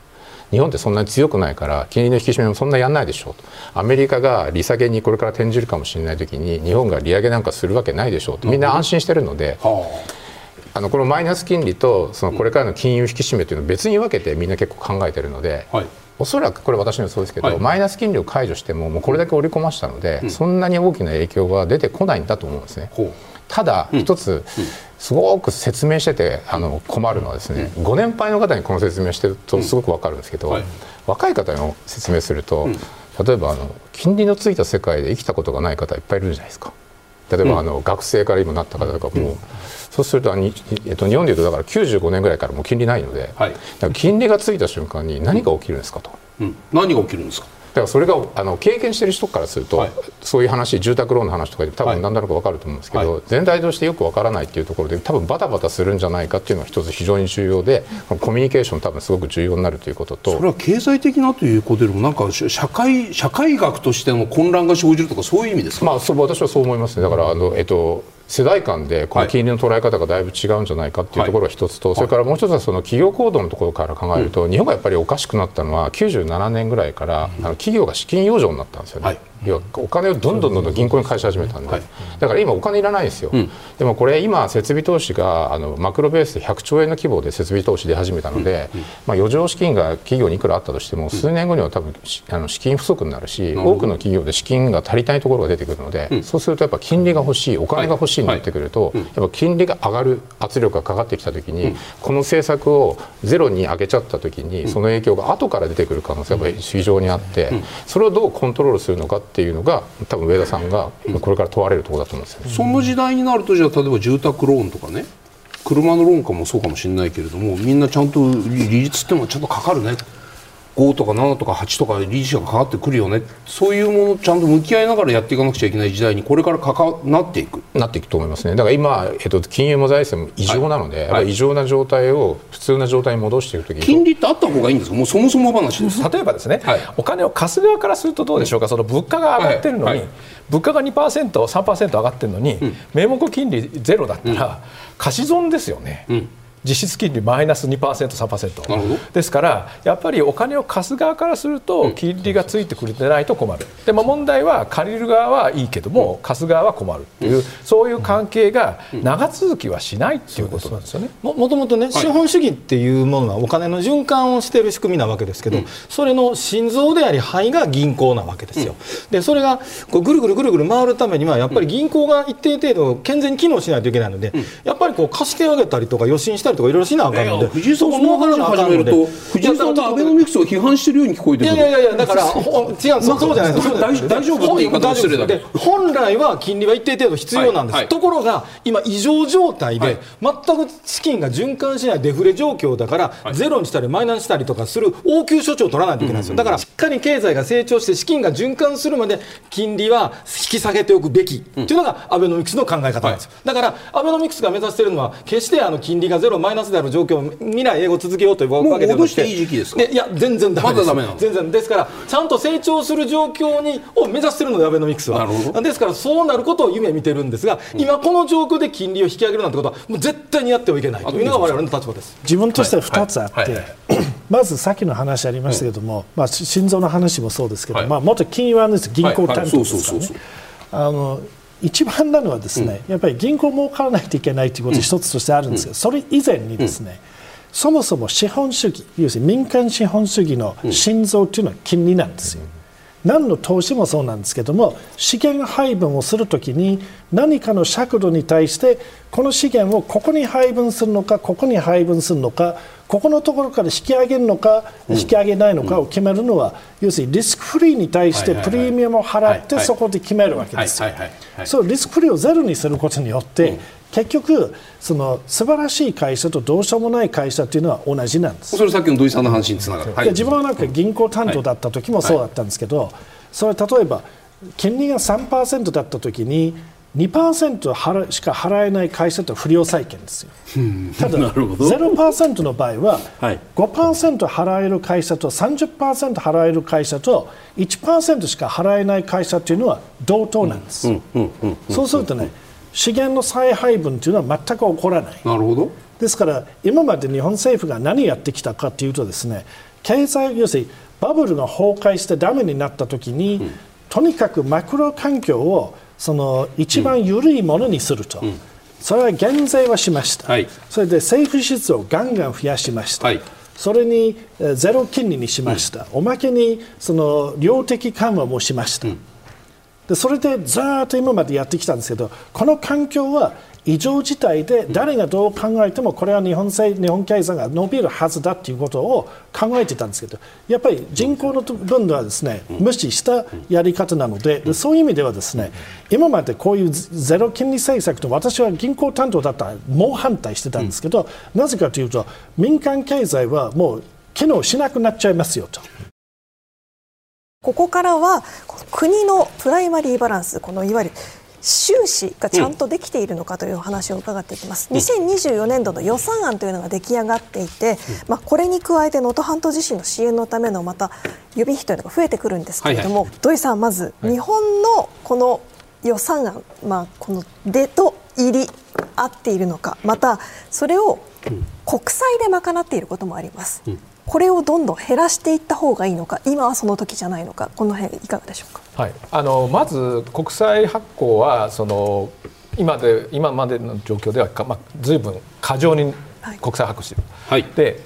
日本ってそんなに強くないから金利の引き締めもそんなやらないでしょうと。アメリカが利下げにこれから転じるかもしれない時に日本が利上げなんかするわけないでしょうと。みんな安心してるので。あ。のこのマイナス金利とそのこれからの金融引き締めというのを別に分けてみんな結構考えてるので、はいおそらくこれ私の予想ですけど、はい、マイナス金利を解除してももうこれだけ織り込ましたので、うん、そんなに大きな影響が出てこないんだと思うんですね。ただ、一つ、すごく説明しててあの困るのはですね、ご年配の方にこの説明してるとすごく分かるんですけど、はい、若い方の説明すると、例えばあの金利のついた世界で生きたことがない方いっぱいいるじゃないですか。例えば、あの学生から今なった方とかも、そうすると、えっと、日本でいうとだから95年ぐらいからもう金利ないので、はい、金利がついた瞬間に何が起きるんですかと、うん、何が起きるんですか？だからそれがあの経験している人からすると、はい、そういう話住宅ローンの話とかで多分何なのか分かると思うんですけど、はい、全体としてよく分からないっていうところで多分バタバタするんじゃないかっていうのが一つ非常に重要でコミュニケーション多分すごく重要になるということと。それは経済的なということよりもなんか社会社会学としての混乱が生じるとかそういう意味ですか、まあ、そう私はそう思いますね。だからあの、えっと世代間でこの金利の捉え方がだいぶ違うんじゃないかっていうところが一つと、それからもう一つはその企業行動のところから考えると、日本がやっぱりおかしくなったのは97年ぐらいからあの企業が資金養生になったんですよね。要はお金をどんどんどんどん銀行に返し始めたんで、はい、だから今お金いらないんですよ、うん、でもこれ今設備投資があのマクロベースで100兆円の規模で設備投資出始めたので、うんうん、まあ、余剰資金が企業にいくらあったとしても数年後には多分あの資金不足になるし、多くの企業で資金が足りないところが出てくるので、そうするとやっぱ金利が欲しいお金が欲しいになってくると、やっぱ金利が上がる圧力がかかってきた時に、この政策をゼロに上げちゃった時にその影響が後から出てくる可能性が非常にあって、それをどうコントロールするのかっていうのが多分上田さんがこれから問われるところだと思うんですよ、ね、その時代になるとじゃあ例えば住宅ローンとかね。車のローンかもそうかもしれないけれどもみんなちゃんと利率っていうのはちゃんとかかるね5とか7とか8とか利子がかかってくるよね。そういうものちゃんと向き合いながらやっていかなくちゃいけない時代にこれからかかなっていく。なっていくと思いますね。だから今、えっと、金融も財政も異常なので、はい、異常な状態を普通な状態に戻していくとき金利ってあった方がいいんですか？もうそもそも話です。例えばですね、はい、お金を貸す側からするとどうでしょうか？その物価が上がってるのに、物価が2%、3%上がってるのに、うん、名目金利ゼロだったら、うん、貸し損ですよね。うん実質金利マイナス2%、3%ですからやっぱりお金を貸す側からすると金利がついてくれてないと困る、でも問題は借りる側はいいけども貸す側は困るっていうそういう関係が長続きはしないっていうことなんですよね。もともとね資本主義っていうものはお金の循環をしている仕組みなわけですけど、それの心臓であり肺が銀行なわけですよ。でそれがこうぐるぐるぐるぐる回るためにはやっぱり銀行が一定程度健全に機能しないといけないので、やっぱりこう貸してあげたりとか予診したりとかいろいろしなあかんので、藤井さんその話始めると藤井さんがアベノミクスを批判してるように聞こえてくる。いやいやいやだから違うそうじゃないです大丈夫って言い方失礼だけ。本来は金利は一定程度必要なんです、ところが今異常状態で、全く資金が循環しないデフレ状況だから、ゼロにしたりマイナスしたりとかする応急処置を取らないといけないんですよ、だからしっかり経済が成長して資金が循環するまで金利は引き下げておくべきっていうのがアベノミクスの考え方なんですよ、だからアベノミクスが目指しているのは決してあの金利がゼロマイナスである状況未来英語続けようというわけでもしていい時期ですか、いや全然ダメです。まだ全然。ですからちゃんと成長する状況にを目指しているのでアベノミクスは。ですからそうなることを夢見てるんですが、うん、今この状況で金利を引き上げるなんてことはもう絶対にやってはいけないというのが我々の立場です。自分としては2つあって、はい。はい。はいまずさっきの話ありましたけども、うん、まあ、心臓の話もそうですけど、はい、まあ、元金融アナリスト銀行担当ですからねあの一番なのはですね、うん、やっぱり銀行儲からないといけないということ一つとしてあるんですけど、それ以前にですね、そもそも資本主義要するに民間資本主義の心臓というのは金利なんですよ。何の投資もそうなんですけども資源配分をするときに何かの尺度に対してこの資源をここに配分するのかここに配分するのかここのところから引き上げるのか、引き上げないのかを決めるのは、要するにリスクフリーに対してプレミアムを払ってそこで決めるわけですよ。そうリスクフリーをゼロにすることによって、結局その素晴らしい会社とどうしようもない会社というのは同じなんです。それさっきの土井さんの話につながる、はい、自分はなんか銀行担当だった時もそうだったんですけど、それ例えば金利が3%だった時に2%払しか払えない会社と不良債権ですよ。ただ0%の場合は5%払える会社と30%払える会社と1%しか払えない会社というのは同等なんです。そうするとね資源の再配分というのは全く起こらない。なるほどですから今まで日本政府が何やってきたかというとですね経済要するにバブルが崩壊してダメになった時に、うん、とにかくマクロ環境をその一番緩いものにすると、うん、それは減税はしました、はい、それで政府支出をガンガン増やしました、はい、それにゼロ金利にしました、うん、おまけにその量的緩和もしました、でそれでずっと今までやってきたんですけどこの環境は異常事態で誰がどう考えてもこれは日本日本経済が伸びるはずだということを考えてたんですけどやっぱり人口の分ではですね無視したやり方なのでそういう意味ではですね今までこういうゼロ金利政策と私は銀行担当だったら猛反対してたんですけどなぜかというと民間経済はもう機能しなくなっちゃいますよと。ここからは国のプライマリーバランスこのいわゆる収支がちゃんとできているのかという話を伺っていきます、うん、2024年度の予算案というのが出来上がっていて、うん、まあ、これに加えて能登半島地震の支援のためのまた予備費というのが増えてくるんですけれども、はいはい、土井さん、まず日本のこの予算案、まあ、この出と入り合っているのかまたそれを国債で賄っていることもあります。うん。これをどんどん減らしていった方がいいのか今はその時じゃないのかこの辺いかがでしょうか、はい、あのまず国債発行はその今で今までの状況では、まあ、随分過剰に国債発行している。はい、で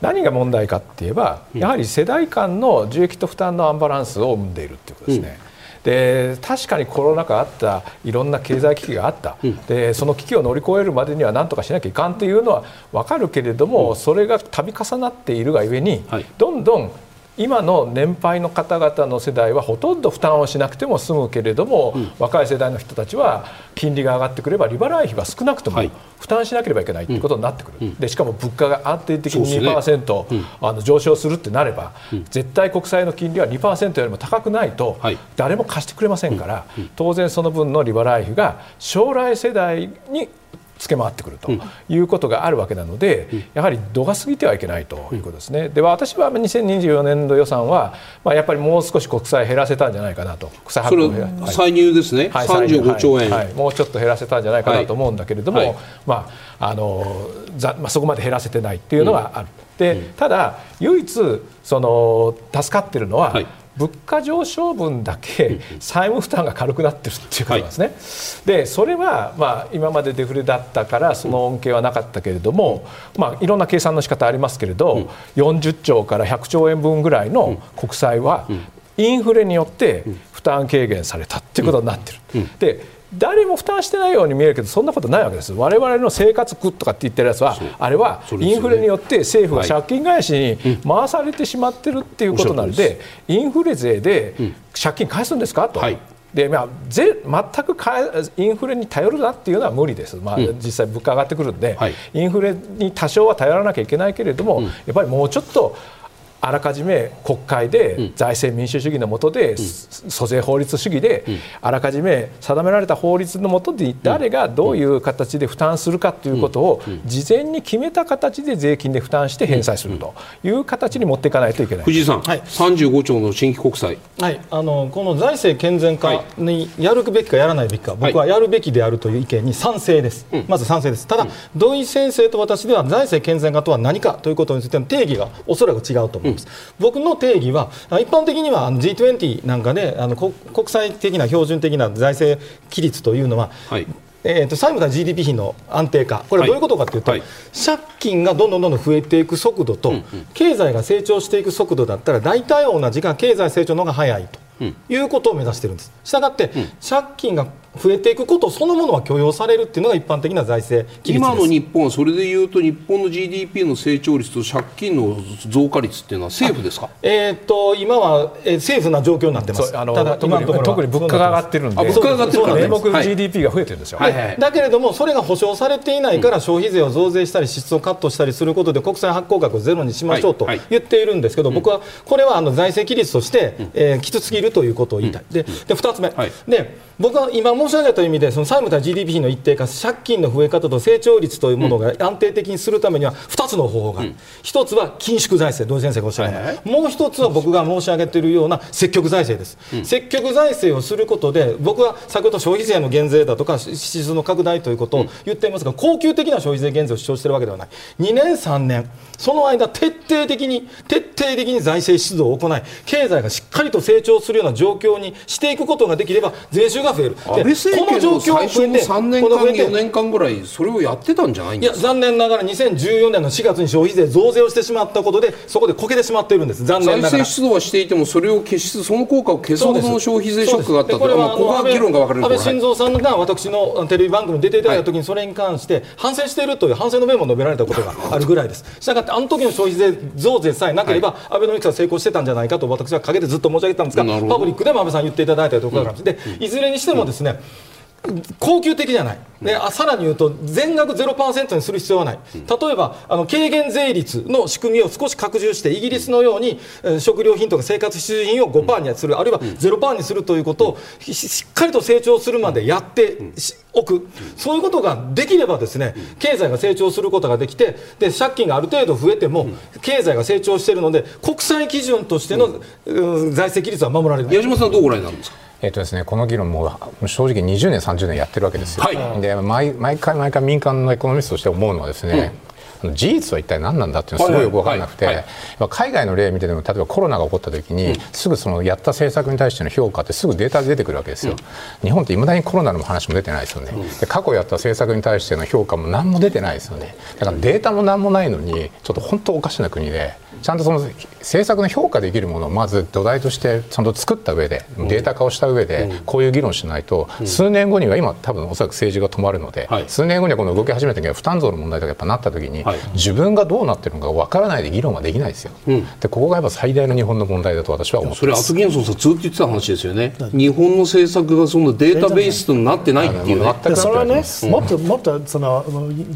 何が問題かって言えば、やはり世代間の受益と負担のアンバランスを生んでいるということですね。うん。で確かにコロナ禍あったいろんな経済危機があった、うん、でその危機を乗り越えるまでには何とかしなきゃいかんというのは分かるけれども、うん、それが度重なっているがゆえに、はい、どんどん今の年配の方々の世代はほとんど負担をしなくても済むけれども、うん、若い世代の人たちは金利が上がってくれば利払い費は少なくとも負担しなければいけないということになってくる、うん、でしかも物価が安定的に2%、ね、あの上昇するってなれば、うん、絶対国債の金利は2%よりも高くないと誰も貸してくれませんから、当然その分の利払い費が将来世代につけ回ってくるということがあるわけなので、やはり度が過ぎてはいけないということですね。では私は2024年度予算は、まあ、やっぱりもう少し国債減らせたんじゃないかなと国債発行はい、歳入ですね、はい、35兆円、はい、もうちょっと減らせたんじゃないかなと思うんだけれども、まああのざまあ、そこまで減らせてないっていうのがある。でただ唯一その助かってるのは、物価上昇分だけ債務負担が軽くなってるっていうことなんですね。はい、でそれはまあ今までデフレだったからその恩恵はなかったけれども、まあいろんな計算の仕方ありますけれど、40兆から100兆円分ぐらいの国債はインフレによって負担軽減されたっていうことになってる。で誰も負担してないように見えるけどそんなことないわけです。我々の生活苦とかって言ってるやつはあれはインフレによって政府が借金返しに回されてしまってるっていうことなのでインフレ税で借金返すんですか？と。でまあ、ぜ全くインフレに頼るなっていうのは無理です、まあ、実際、物価上がってくるんで、はい、インフレに多少は頼らなきゃいけないけれども、うん、やっぱりもうちょっとあらかじめ国会で財政民主主義の下で、租税法律主義で、あらかじめ定められた法律の下で誰がどういう形で負担するかということを事前に決めた形で税金で負担して返済するという形に持っていかないといけない。藤井さん、はい、35兆の新規国債、はい、あのこの財政健全化にやるべきかやらないべきか、僕はやるべきであるという意見に賛成です、まず賛成です、ただ、土井先生と私では財政健全化とは何かということについての定義がおそらく違うと思います。ます、僕の定義は一般的には G20 なんかであの国際的な標準的な財政規律というのは、はい。えーと、債務対 GDP 比の安定化、これはどういうことかというと、はい。はい、借金がどんどんどんどん増えていく速度と、うんうん、経済が成長していく速度だったら、大体同じか経済成長の方が早いということを目指しているんです。したがって、うん、借金が増えていくことそのものは許容されるっていうのが一般的な財政今の日本はそれでいうと日本の GDP の成長率と借金の増加率っていうのは政府ですか？えー、っと今は、えー、政府な状況になってます。ただ特に特に物価が上がってるんで。物価が上がってるから名目 GDP が増えてるんですよ、はいはい、だけれどもそれが保証されていないから消費税を増税したり支出をカットしたりすることで国債発行額をゼロにしましょうと言っているんですけど、僕はこれはあの財政規律として、えー、きつすぎるということを言いたい。でで2つ目、で僕は今申し上げた意味でその債務対 GDP 比の一定化借金の増え方と成長率というものが安定的にするためには2つの方法がある、うん、1つは緊縮財政土井先生がおっしゃる、はいはい、もう1つは僕が申し上げているような積極財政です、うん、積極財政をすることで僕は先ほど消費税の減税だとか支出の拡大ということを言っていますが、恒久的な消費税減税を主張しているわけではない。2年3年その間徹底的に徹底的に財政出動を行い経済がしっかりと成長するような状況にしていくことができれば税収が増える政権の最初の3年間、4年間ぐらい、それをやってたんじゃないんですか？いや、残念ながら2014年の4月に消費税増税をしてしまったことで、そこでこけてしまっているんです、残念ながら。財政出動はしていても、それを消し、その効果を消すほどの消費税ショックがあったとこれは、ここは議論が分かれる安倍晋三さんが私のテレビ番組に出てい。ただい。たときに、それに関して反省しているという反省の弁も述べられたことがあるぐらいです。したがって、あの時の消費税増税さえなければ、アベノミクスは成功してたんじゃないかと私は陰でずっと申し上げてたんですが、パブリックでも安倍さん言っていただいたところがあるんです。で、いずれにしてもですね、恒久的じゃない、であさらに言うと、全額0%にする必要はない、例えばあの軽減税率の仕組みを少し拡充して、イギリスのように、えー、食料品とか生活必需品を5%にする、あるいは0%にするということをしっかりと成長するまでやっておく、そういうことができれば、ですね経済が成長することができて、で借金がある程度増えても、経済が成長しているので、国際基準としての、うん、財政規律は守られる矢島さん、どうご覧になるんですか？えっとですね、この議論も正直20年、30年やってるわけですよ、はい、で毎毎回毎回民間のエコノミストとして思うのはですね、うん、事実は一体何なんだっていうのはすごいよく分からなくて、海外の例を見てても例えばコロナが起こった時に、うん、すぐそのやった政策に対しての評価ってすぐデータで出てくるわけですよ、うん、日本っていまだにコロナの話も出てないですよね、で過去やった政策に対しての評価も何も出てないですよね。だからデータも何もないのにちょっと本当おかしな国で。ちゃんとその政策の評価できるものをまず土台としてちゃんと作った上でデータ化をした上でこういう議論しないと数年後には今多分おそらく政治が止まるので数年後にはこの動き始めた時は負担増の問題とかやっぱなった時に自分がどうなってるのか分からないで議論ができないですよ。でここがやっぱ最大の日本の問題だと私は思ってそれアトキンソンさんずっと言ってた話ですよね。日本の政策がそのデータベースとなってないっていうね。それはねもっともっとその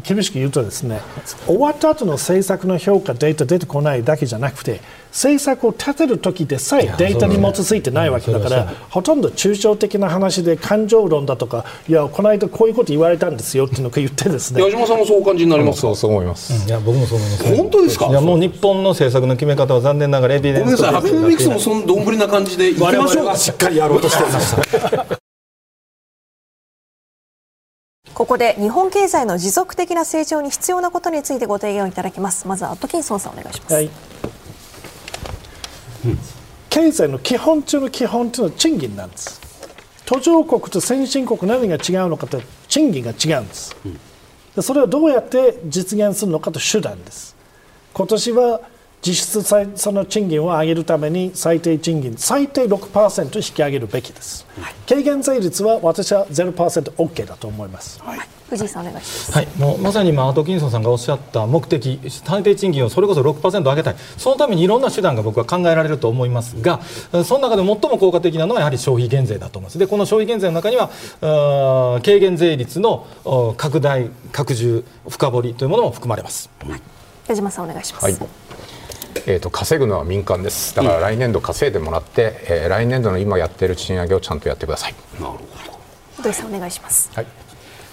厳しく言うとですね終わった後の政策の評価データ出てこない。だけじゃなくて政策を立てる時でさえデータに基づいてないわけだからほとんど抽象的な話で感情論だとかいやこの間こういうこと言われたんですよっていうのを言ってですね。矢島さんもそうお感じになりますそうそう思います、いや僕もそう思います。本当ですか？いやもう日本の政策の決め方は残念ながらエビデンスごめんなさい。ミクスもそのどんぶりな感じでいきましょう。しっかりやろうとしていますここで日本経済の持続的な成長に必要なことについてご提言をいただきます。まずはアットキンソンさんお願いします、はい。経済の基本中の基本というのは賃金なんです。途上国と先進国何が違うのかと賃金が違うんです、うん、それをどうやって実現するのかと手段です。今年は実質その賃金を上げるために最低賃金最低6%引き上げるべきです、はい、軽減税率は私は 0%OK だと思います、はい。藤井さんお願いします。はい、もうまさに今アトキンソンさんがおっしゃった目的、最低賃金をそれこそ6%上げたい、そのためにいろんな手段が僕は考えられると思いますが、その中で最も効果的なのはやはり消費減税だと思います。で、この消費減税の中には、軽減税率の拡大、拡充、深掘りというものも含まれます。はい、矢島さんお願いします。はいえーと、稼ぐのは民間です。だから来年度稼いでもらって、うん、えー、来年度の今やってる賃上げをちゃんとやってください。なるほど。土井さんお願いします、はい。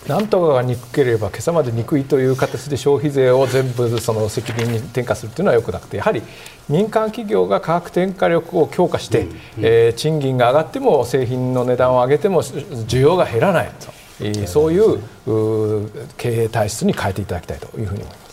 なんとかが憎ければ今朝まで憎いという形で消費税を全部その責任に転嫁するというのはよくなくてやはり民間企業が価格転嫁力を強化して、うん。うん、えー、賃金が上がっても製品の値段を上げても需要が減らないと、そういう経営体質に変えていただきたいというふうに思います。